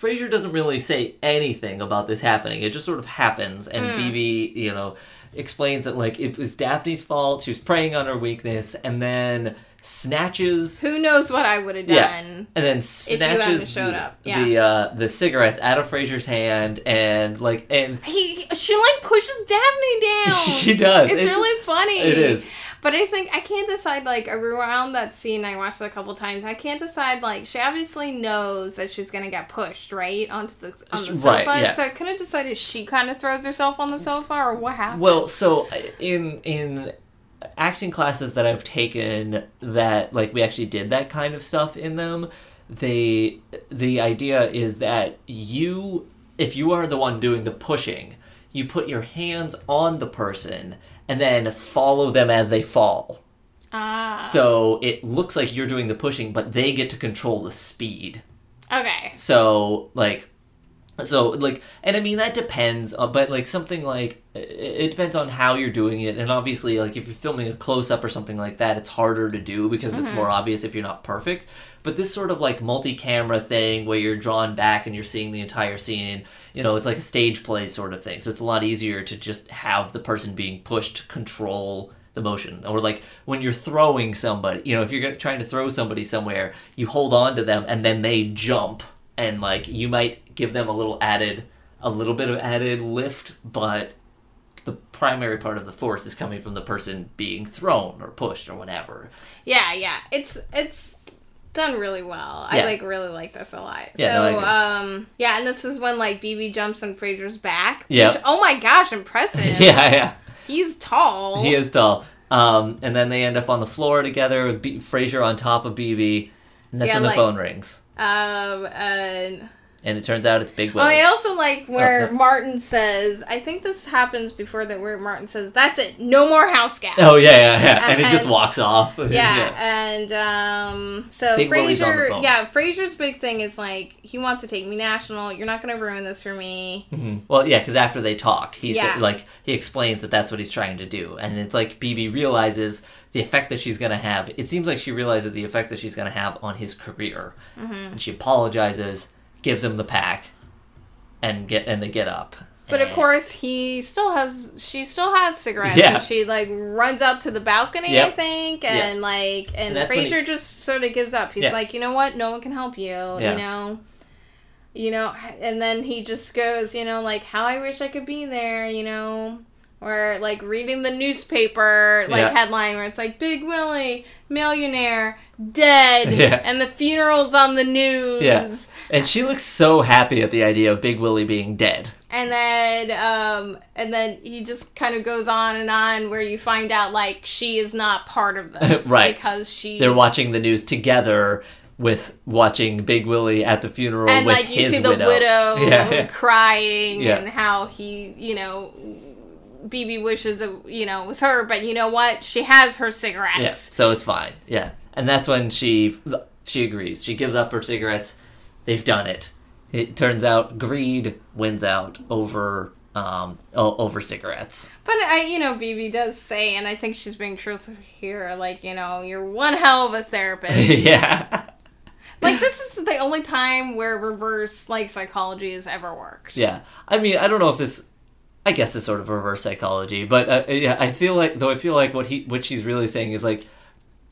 Frasier doesn't really say anything about this happening. It just sort of happens, and Hmm. Bebe, you know, explains that, like, it was Daphne's fault. She was preying on her weakness, and then snatches. who knows what I would have done? Yeah. And then snatches the, up, yeah. the uh the cigarettes out of Frasier's hand and like and He, she like pushes Daphne down. she does. It's, really funny. It is. But I think I can't decide like around that scene I watched it a couple times. I can't decide like she obviously knows that she's gonna get pushed right onto the on the sofa. Right, yeah. So I couldn't decide if she kind of throws herself on the sofa or what happened. Well, so in in acting classes that I've taken that like we actually did that kind of stuff in them, they the idea is that you if you are the one doing the pushing, you put your hands on the person and then follow them as they fall. ah, So it looks like you're doing the pushing, but they get to control the speed. okay. So like, so like, and I mean that depends, uh, but like something like it, it depends on how you're doing it, and obviously like if you're filming a close up or something like that, it's harder to do because it's more obvious if you're not perfect. But this sort of like multi-camera thing where you're drawn back and you're seeing the entire scene, you know, it's like a stage play sort of thing. So it's a lot easier to just have the person being pushed to control the motion. Or like when you're throwing somebody, you know, if you're trying to throw somebody somewhere, you hold on to them and then they jump and like you might give them a little added a little bit of added lift, but the primary part of the force is coming from the person being thrown or pushed or whatever. Yeah, yeah. It's it's done really well. I like really like this a lot. Yeah, no, so agree. um yeah, and this is when like Bebe jumps on Frasier's back. Yeah. Which, oh my gosh, impressive. yeah, yeah. He's tall. He is tall. Um, and then they end up on the floor together with B- Frasier on top of Bebe, and that's Yeah, when the like- phone rings. Um and And it turns out it's Big Oh, I also like where Oh, Martin says, I think this happens before that, where Martin says, "That's it, no more house gas." Oh yeah, yeah, yeah. And it just walks off. Yeah, and um, so Big Willie's on the Frasier, yeah, Frasier's big thing is like he wants to take me national. You're not gonna ruin this for me. Mhm. Well, yeah, because after they talk, he's Yeah. like he explains that that's what he's trying to do, and it's like Bebe realizes the effect that she's gonna have. It seems like she realizes the effect that she's gonna have on his career, Mm-hmm. and she apologizes, gives him the pack, and get and they get up. But of course, he still has. She still has cigarettes, Yeah. and she like runs out to the balcony, I think, and like, and, And when he- Frasier just sort of gives up. He's Yeah. like, you know what? No one can help you. Yeah. You know. You know, and then he just goes, you know, like how I wish I could be there, you know, or like reading the newspaper like Yeah. headline where it's like Big Willie, millionaire, dead, Yeah. and the funeral's on the news. Yeah. And she looks so happy at the idea of Big Willie being dead. And then, um, and then he just kind of goes on and on where you find out like she is not part of this, Right. Because she They're watching the news together with watching Big Willie at the funeral and with like you his see the widow. widow, Yeah, yeah. crying Yeah. and how he, you know, Bebe wishes it, you know, it was her, but you know what? She has her cigarettes. Yeah, so it's fine. Yeah, and that's when she she agrees. She gives up her cigarettes. They've done it. It turns out greed wins out over um over cigarettes. But I, you know, Bebe does say, and I think she's being truthful here, like, you know, you're one hell of a therapist. yeah, Like this is the only time where reverse like psychology has ever worked. yeah. I mean, I don't know if this. I guess it's sort of reverse psychology, but uh, yeah, I feel like though I feel like what he what she's really saying is like,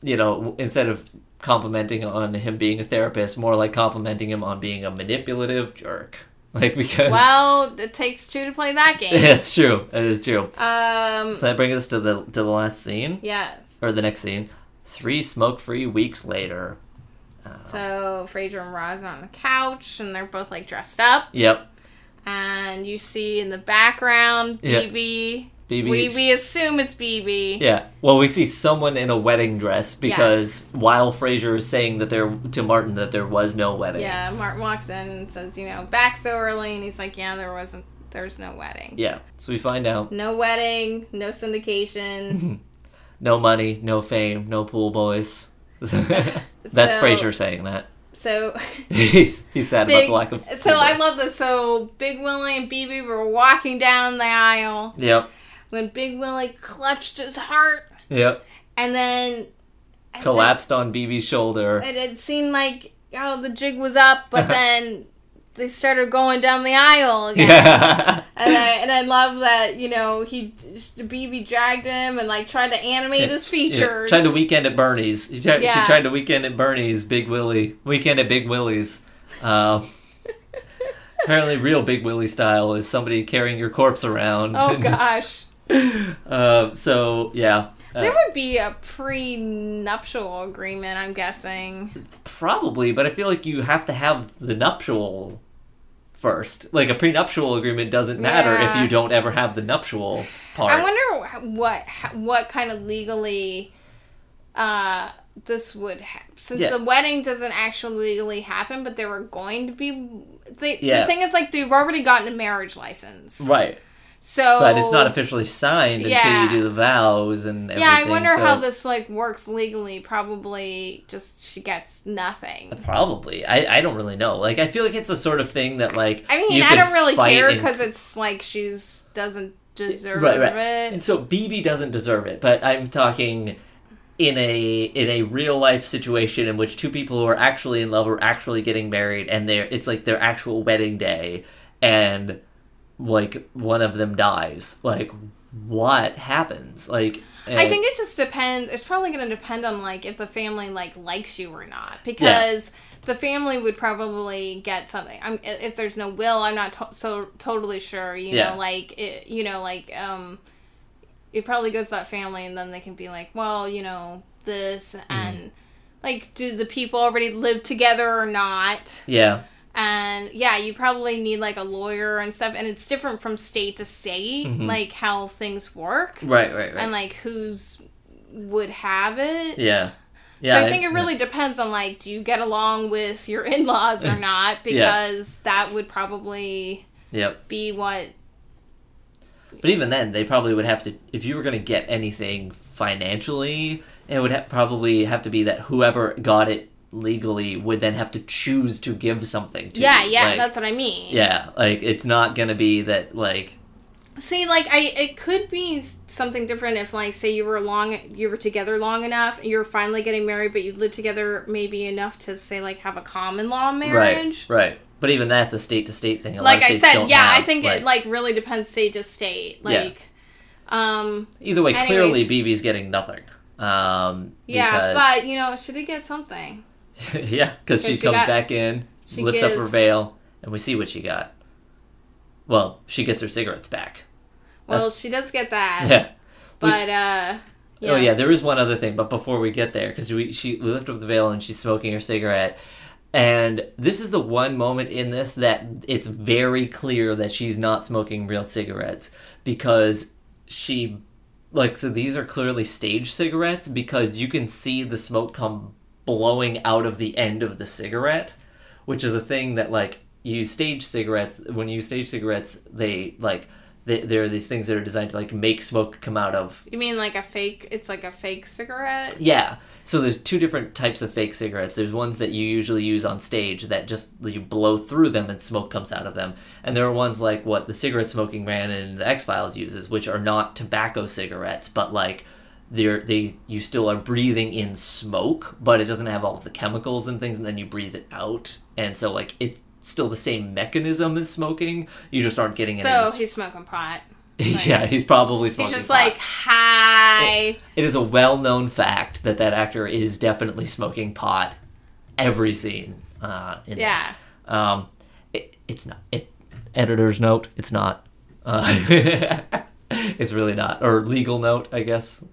you know, instead of complimenting on him being a therapist, more like complimenting him on being a manipulative jerk. Like because Well, it takes two to play that game. It's true. It is true. um, So that brings us to the to the last scene yeah. or the next scene. Three smoke-free weeks later. Uh, So Frasier and Roz on the couch, and they're both like dressed up, yep. and you see in the background Yeah. Bebe. Bebe. We we assume it's Bebe. Yeah. Well, we see someone in a wedding dress because while Frasier is saying that there to Martin that there was no wedding. Yeah, Martin walks in and says, you know, back so early, and he's like, yeah, there wasn't, there's no wedding. Yeah. So we find out No wedding, no syndication. no money, no fame, no pool boys. That's So- Frasier saying that. so He's he's sad about the lack of. So I love this. So Big Willie and Bebe were walking down the aisle Yep. When Big Willie clutched his heart, Yep. and then Collapsed on Bebe's shoulder. It, it seemed like oh the jig was up, but then they started going down the aisle again. Yeah. And I and I love that you know he Bebe dragged him and like tried to animate his Yeah, features. tried to weekend at Bernie's. He tried, Yeah. She tried to weekend at Bernie's, Big Willie. Weekend at Big Willie's. Um, apparently, real Big Willie style is somebody carrying your corpse around. oh gosh, uh, so, yeah. Uh, there would be a pre-nuptial agreement. I'm guessing. probably, but I feel like you have to have the nuptial first. Like, a prenuptial agreement doesn't matter if you don't ever have the nuptial part. I wonder what what kind of legally uh this would ha- since Yeah. the wedding doesn't actually legally happen, but they were going to be. They, Yeah. The thing is, like, they've already gotten a marriage license, right. So But it's not officially signed until you do the vows and everything. Yeah, I wonder so- how this like works legally. Probably just she gets nothing. Probably. I, I don't really know. Like, I feel like it's the sort of thing that, like. I mean, you I don't really care because it's like she's doesn't deserve Right, right. it. And so Bebe doesn't deserve it, but I'm talking in a in a real life situation in which two people who are actually in love are actually getting married and they're it's like their actual wedding day and like one of them dies, like what happens? Like I eh, think it just depends. It's probably going to depend on like if the family like likes you or not, because the family would probably get something. I'm if there's no will, I'm not to- so totally sure. You Yeah. know, like it, you know, like um, it probably goes to that family, and then they can be like, well, you know, this Mm-hmm. and like, do the people already live together or not? yeah, and yeah you probably need like a lawyer and stuff and it's different from state to state Mhm. like how things work right, right, right. and like who's would have it yeah, yeah. so i think it really depends on like do you get along with your in-laws or not because that would probably Yep. be what But even then, they probably would have to. If you were going to get anything financially, it would ha- probably have to be that whoever got it legally would then have to choose to give something to. yeah you. yeah Like, that's what i mean Yeah, like it's not to be that like See, like I, it could be something different if, like, say you were long, you were together long enough, you're finally getting married, but you lived together maybe enough to say like have a common law marriage. right, right. But even that's a state to state thing. A Like I said, yeah, I have, think it like really depends state to state. Yeah. Like, um, either way, clearly. Bebe's getting nothing. Um, yeah, but you know, should he get something. yeah, because she, she comes got- back in, lifts up her veil, and we see what she got. Well, she gets her cigarettes back. Well, she does get that, Yeah. but uh, yeah. Oh yeah, there is one other thing, but before we get there, because we she we lift up the veil and she's smoking her cigarette, and this is the one moment in this that it's very clear that she's not smoking real cigarettes because she, like, so these are clearly stage cigarettes because you can see the smoke come blowing out of the end of the cigarette, which is a thing that like you stage cigarettes when you stage cigarettes they like. They, there are these things that are designed to like make smoke come out of You mean like a fake? It's like a fake cigarette. yeah. So there's two different types of fake cigarettes. There's ones that you usually use on stage that just you blow through them and smoke comes out of them. And there are ones like what the cigarette smoking man in the X Files uses, which are not tobacco cigarettes, but like they're they you still are breathing in smoke, but it doesn't have all of the chemicals and things, and then you breathe it out. And so like it's still the same mechanism as smoking. You just aren't getting it. So he's smoking pot. yeah, he's probably smoking. He's just pot. like hi. It is a well-known fact that that actor is definitely smoking pot every scene. Uh, in Yeah. Um, it, it's not. It editor's note. It's not. Uh, it's really not. Or legal note, I guess.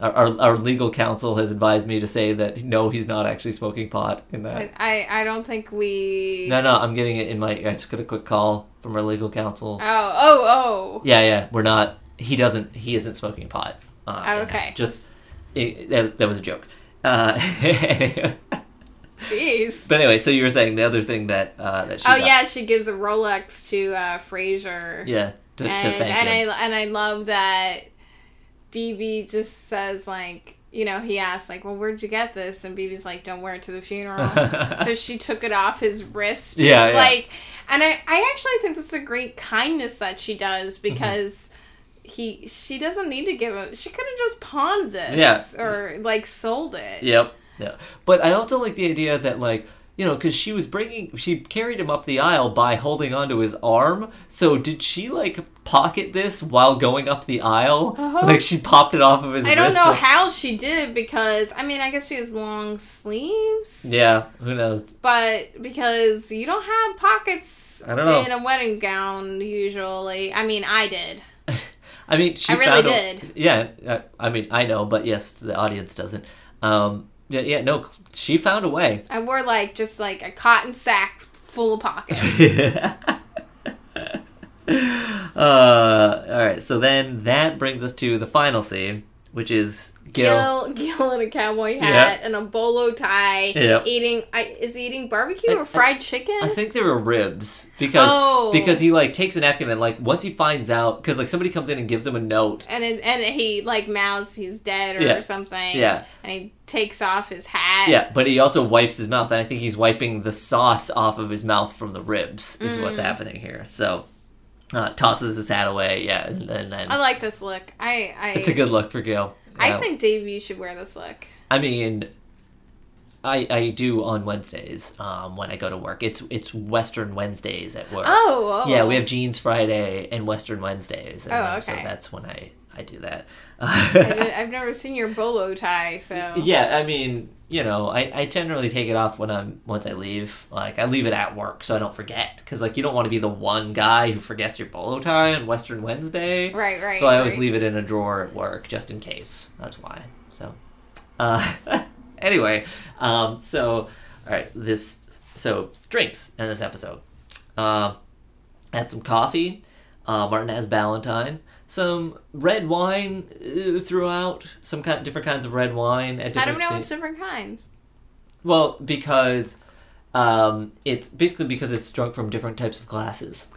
Our, our, our legal counsel has advised me to say that no, he's not actually smoking pot in that. I, I don't think we. No, no, I'm getting it in my. I just got a quick call from our legal counsel. Oh oh oh. Yeah, yeah, we're not. He doesn't. He isn't smoking pot. Uh, Oh, okay. Just it, that, that was a joke. Uh, Jeez. but anyway, so you were saying the other thing that uh, that she. Oh got- yeah, she gives a Rolex to uh, Frasier. Yeah. To, to and thank and him. I and I love that Bebe just says like you know he asks like well where'd you get this and Bebe's like don't wear it to the funeral so she took it off his wrist Yeah, yeah. like and I I actually think that's a great kindness that she does Mm-hmm. because. He, she doesn't need to give it. She could have just pawned this, Yeah. or like sold it. Yep. Yeah. But I also like the idea that like you know because she was bringing she carried him up the aisle by holding onto his arm. So did she like pocket this while going up the aisle? Uh-huh. Like she popped it off of his. I don't know how she did because I mean I guess she has long sleeves. Yeah. Who knows? But because you don't have pockets I don't know. in a wedding gown usually. I mean, I did. I mean, she I really found a- did. yeah, I mean, I know, but yes, the audience doesn't. Um, yeah, yeah, no, she found a way. I wore like just like a cotton sack full of pockets. uh, all right, so then that brings us to the final scene, which is Gil. Gil, Gil in a cowboy hat and a bolo tie, Yep. eating. I, is he eating barbecue I- or fried chicken? I think there were ribs because Oh. because he like takes a napkin and like once he finds out because like somebody comes in and gives him a note. and it, and he like mouths he's dead or Yeah. something. Yeah. and he takes off his hat. Yeah, but he also wipes his mouth, and I think he's wiping the sauce off of his mouth from the ribs. Is what's Mm. happening here. So uh, tosses his hat away. Yeah, and, and then I like this look. I I it's a good look for Gil. I think Dave, you should wear this look. I mean, I, I do on Wednesdays um, when I go to work. It's it's Western Wednesdays at work. Oh, oh. Yeah, we have Jeans Friday and Western Wednesdays. And Oh, um, So that's when I, I do that. I I've never seen your bolo tie, so. yeah, I mean, you know, I, I generally take it off when I'm once I leave. Like I leave it at work so I don't forget because like you don't want to be the one guy who forgets your bolo tie on Western Wednesday. Right, right. So I always right. leave it in a drawer at work just in case. That's why. So, uh, anyway, um, so all right, this so drinks in this episode. Um, I had some coffee. Uh, Martin has Ballantine. Some red wine uh, throughout. Some kind, different kinds of red wine at I don't know. It's different kinds. well, because um, it's basically because it's drunk from different types of glasses.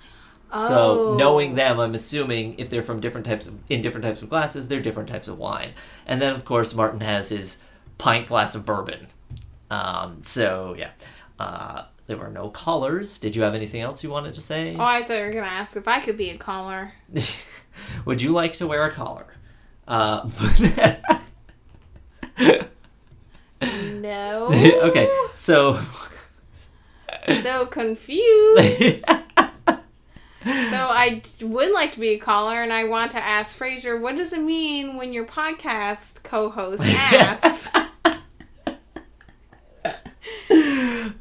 Oh. So knowing them, I'm assuming if they're from different types of in different types of glasses, they're different types of wine. And then of course Martin has his pint glass of bourbon. Um, so yeah, uh, there were no callers. Did you have anything else you wanted to say? Oh, I thought you were gonna ask if I could be a caller. Would you like to wear a collar? Uh, No. okay, so So confused. so I would like to be a caller, and I want to ask Frasier, what does it mean when your podcast co-host asks?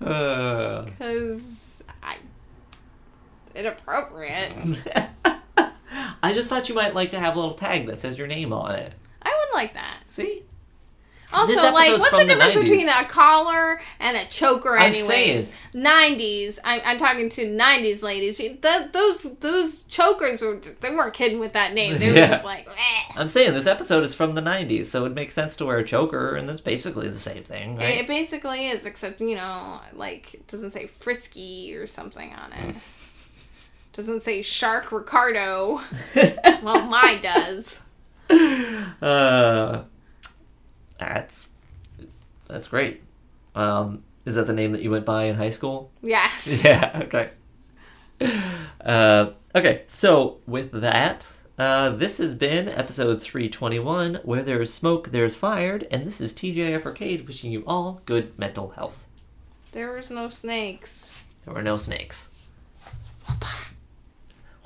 uh, Because I inappropriate. I just thought you might like to have a little tag that says your name on it. I would like that. See? Also, like, what's the the difference 90s. between a collar and a choker? I'm Anyways, nineties. I'm, I'm talking to nineties ladies. Th those those chokers were they weren't kidding with that name. They were Yeah. just like, "Eh." I'm saying this episode is from the 90s, so it makes sense to wear a choker, and that's basically the same thing, It, right? it basically is, except you know, like it doesn't say frisky or something on it. Doesn't say Shark Ricardo. well, mine does. uh, that's that's great. Um, is that the name that you went by in high school? Yes. Yeah. Okay. Uh, okay. So with that, uh, this has been episode three twenty one, where there is smoke, there is fired, and this is TGIF Arcade wishing you all good mental health. There was no snakes. There were no snakes.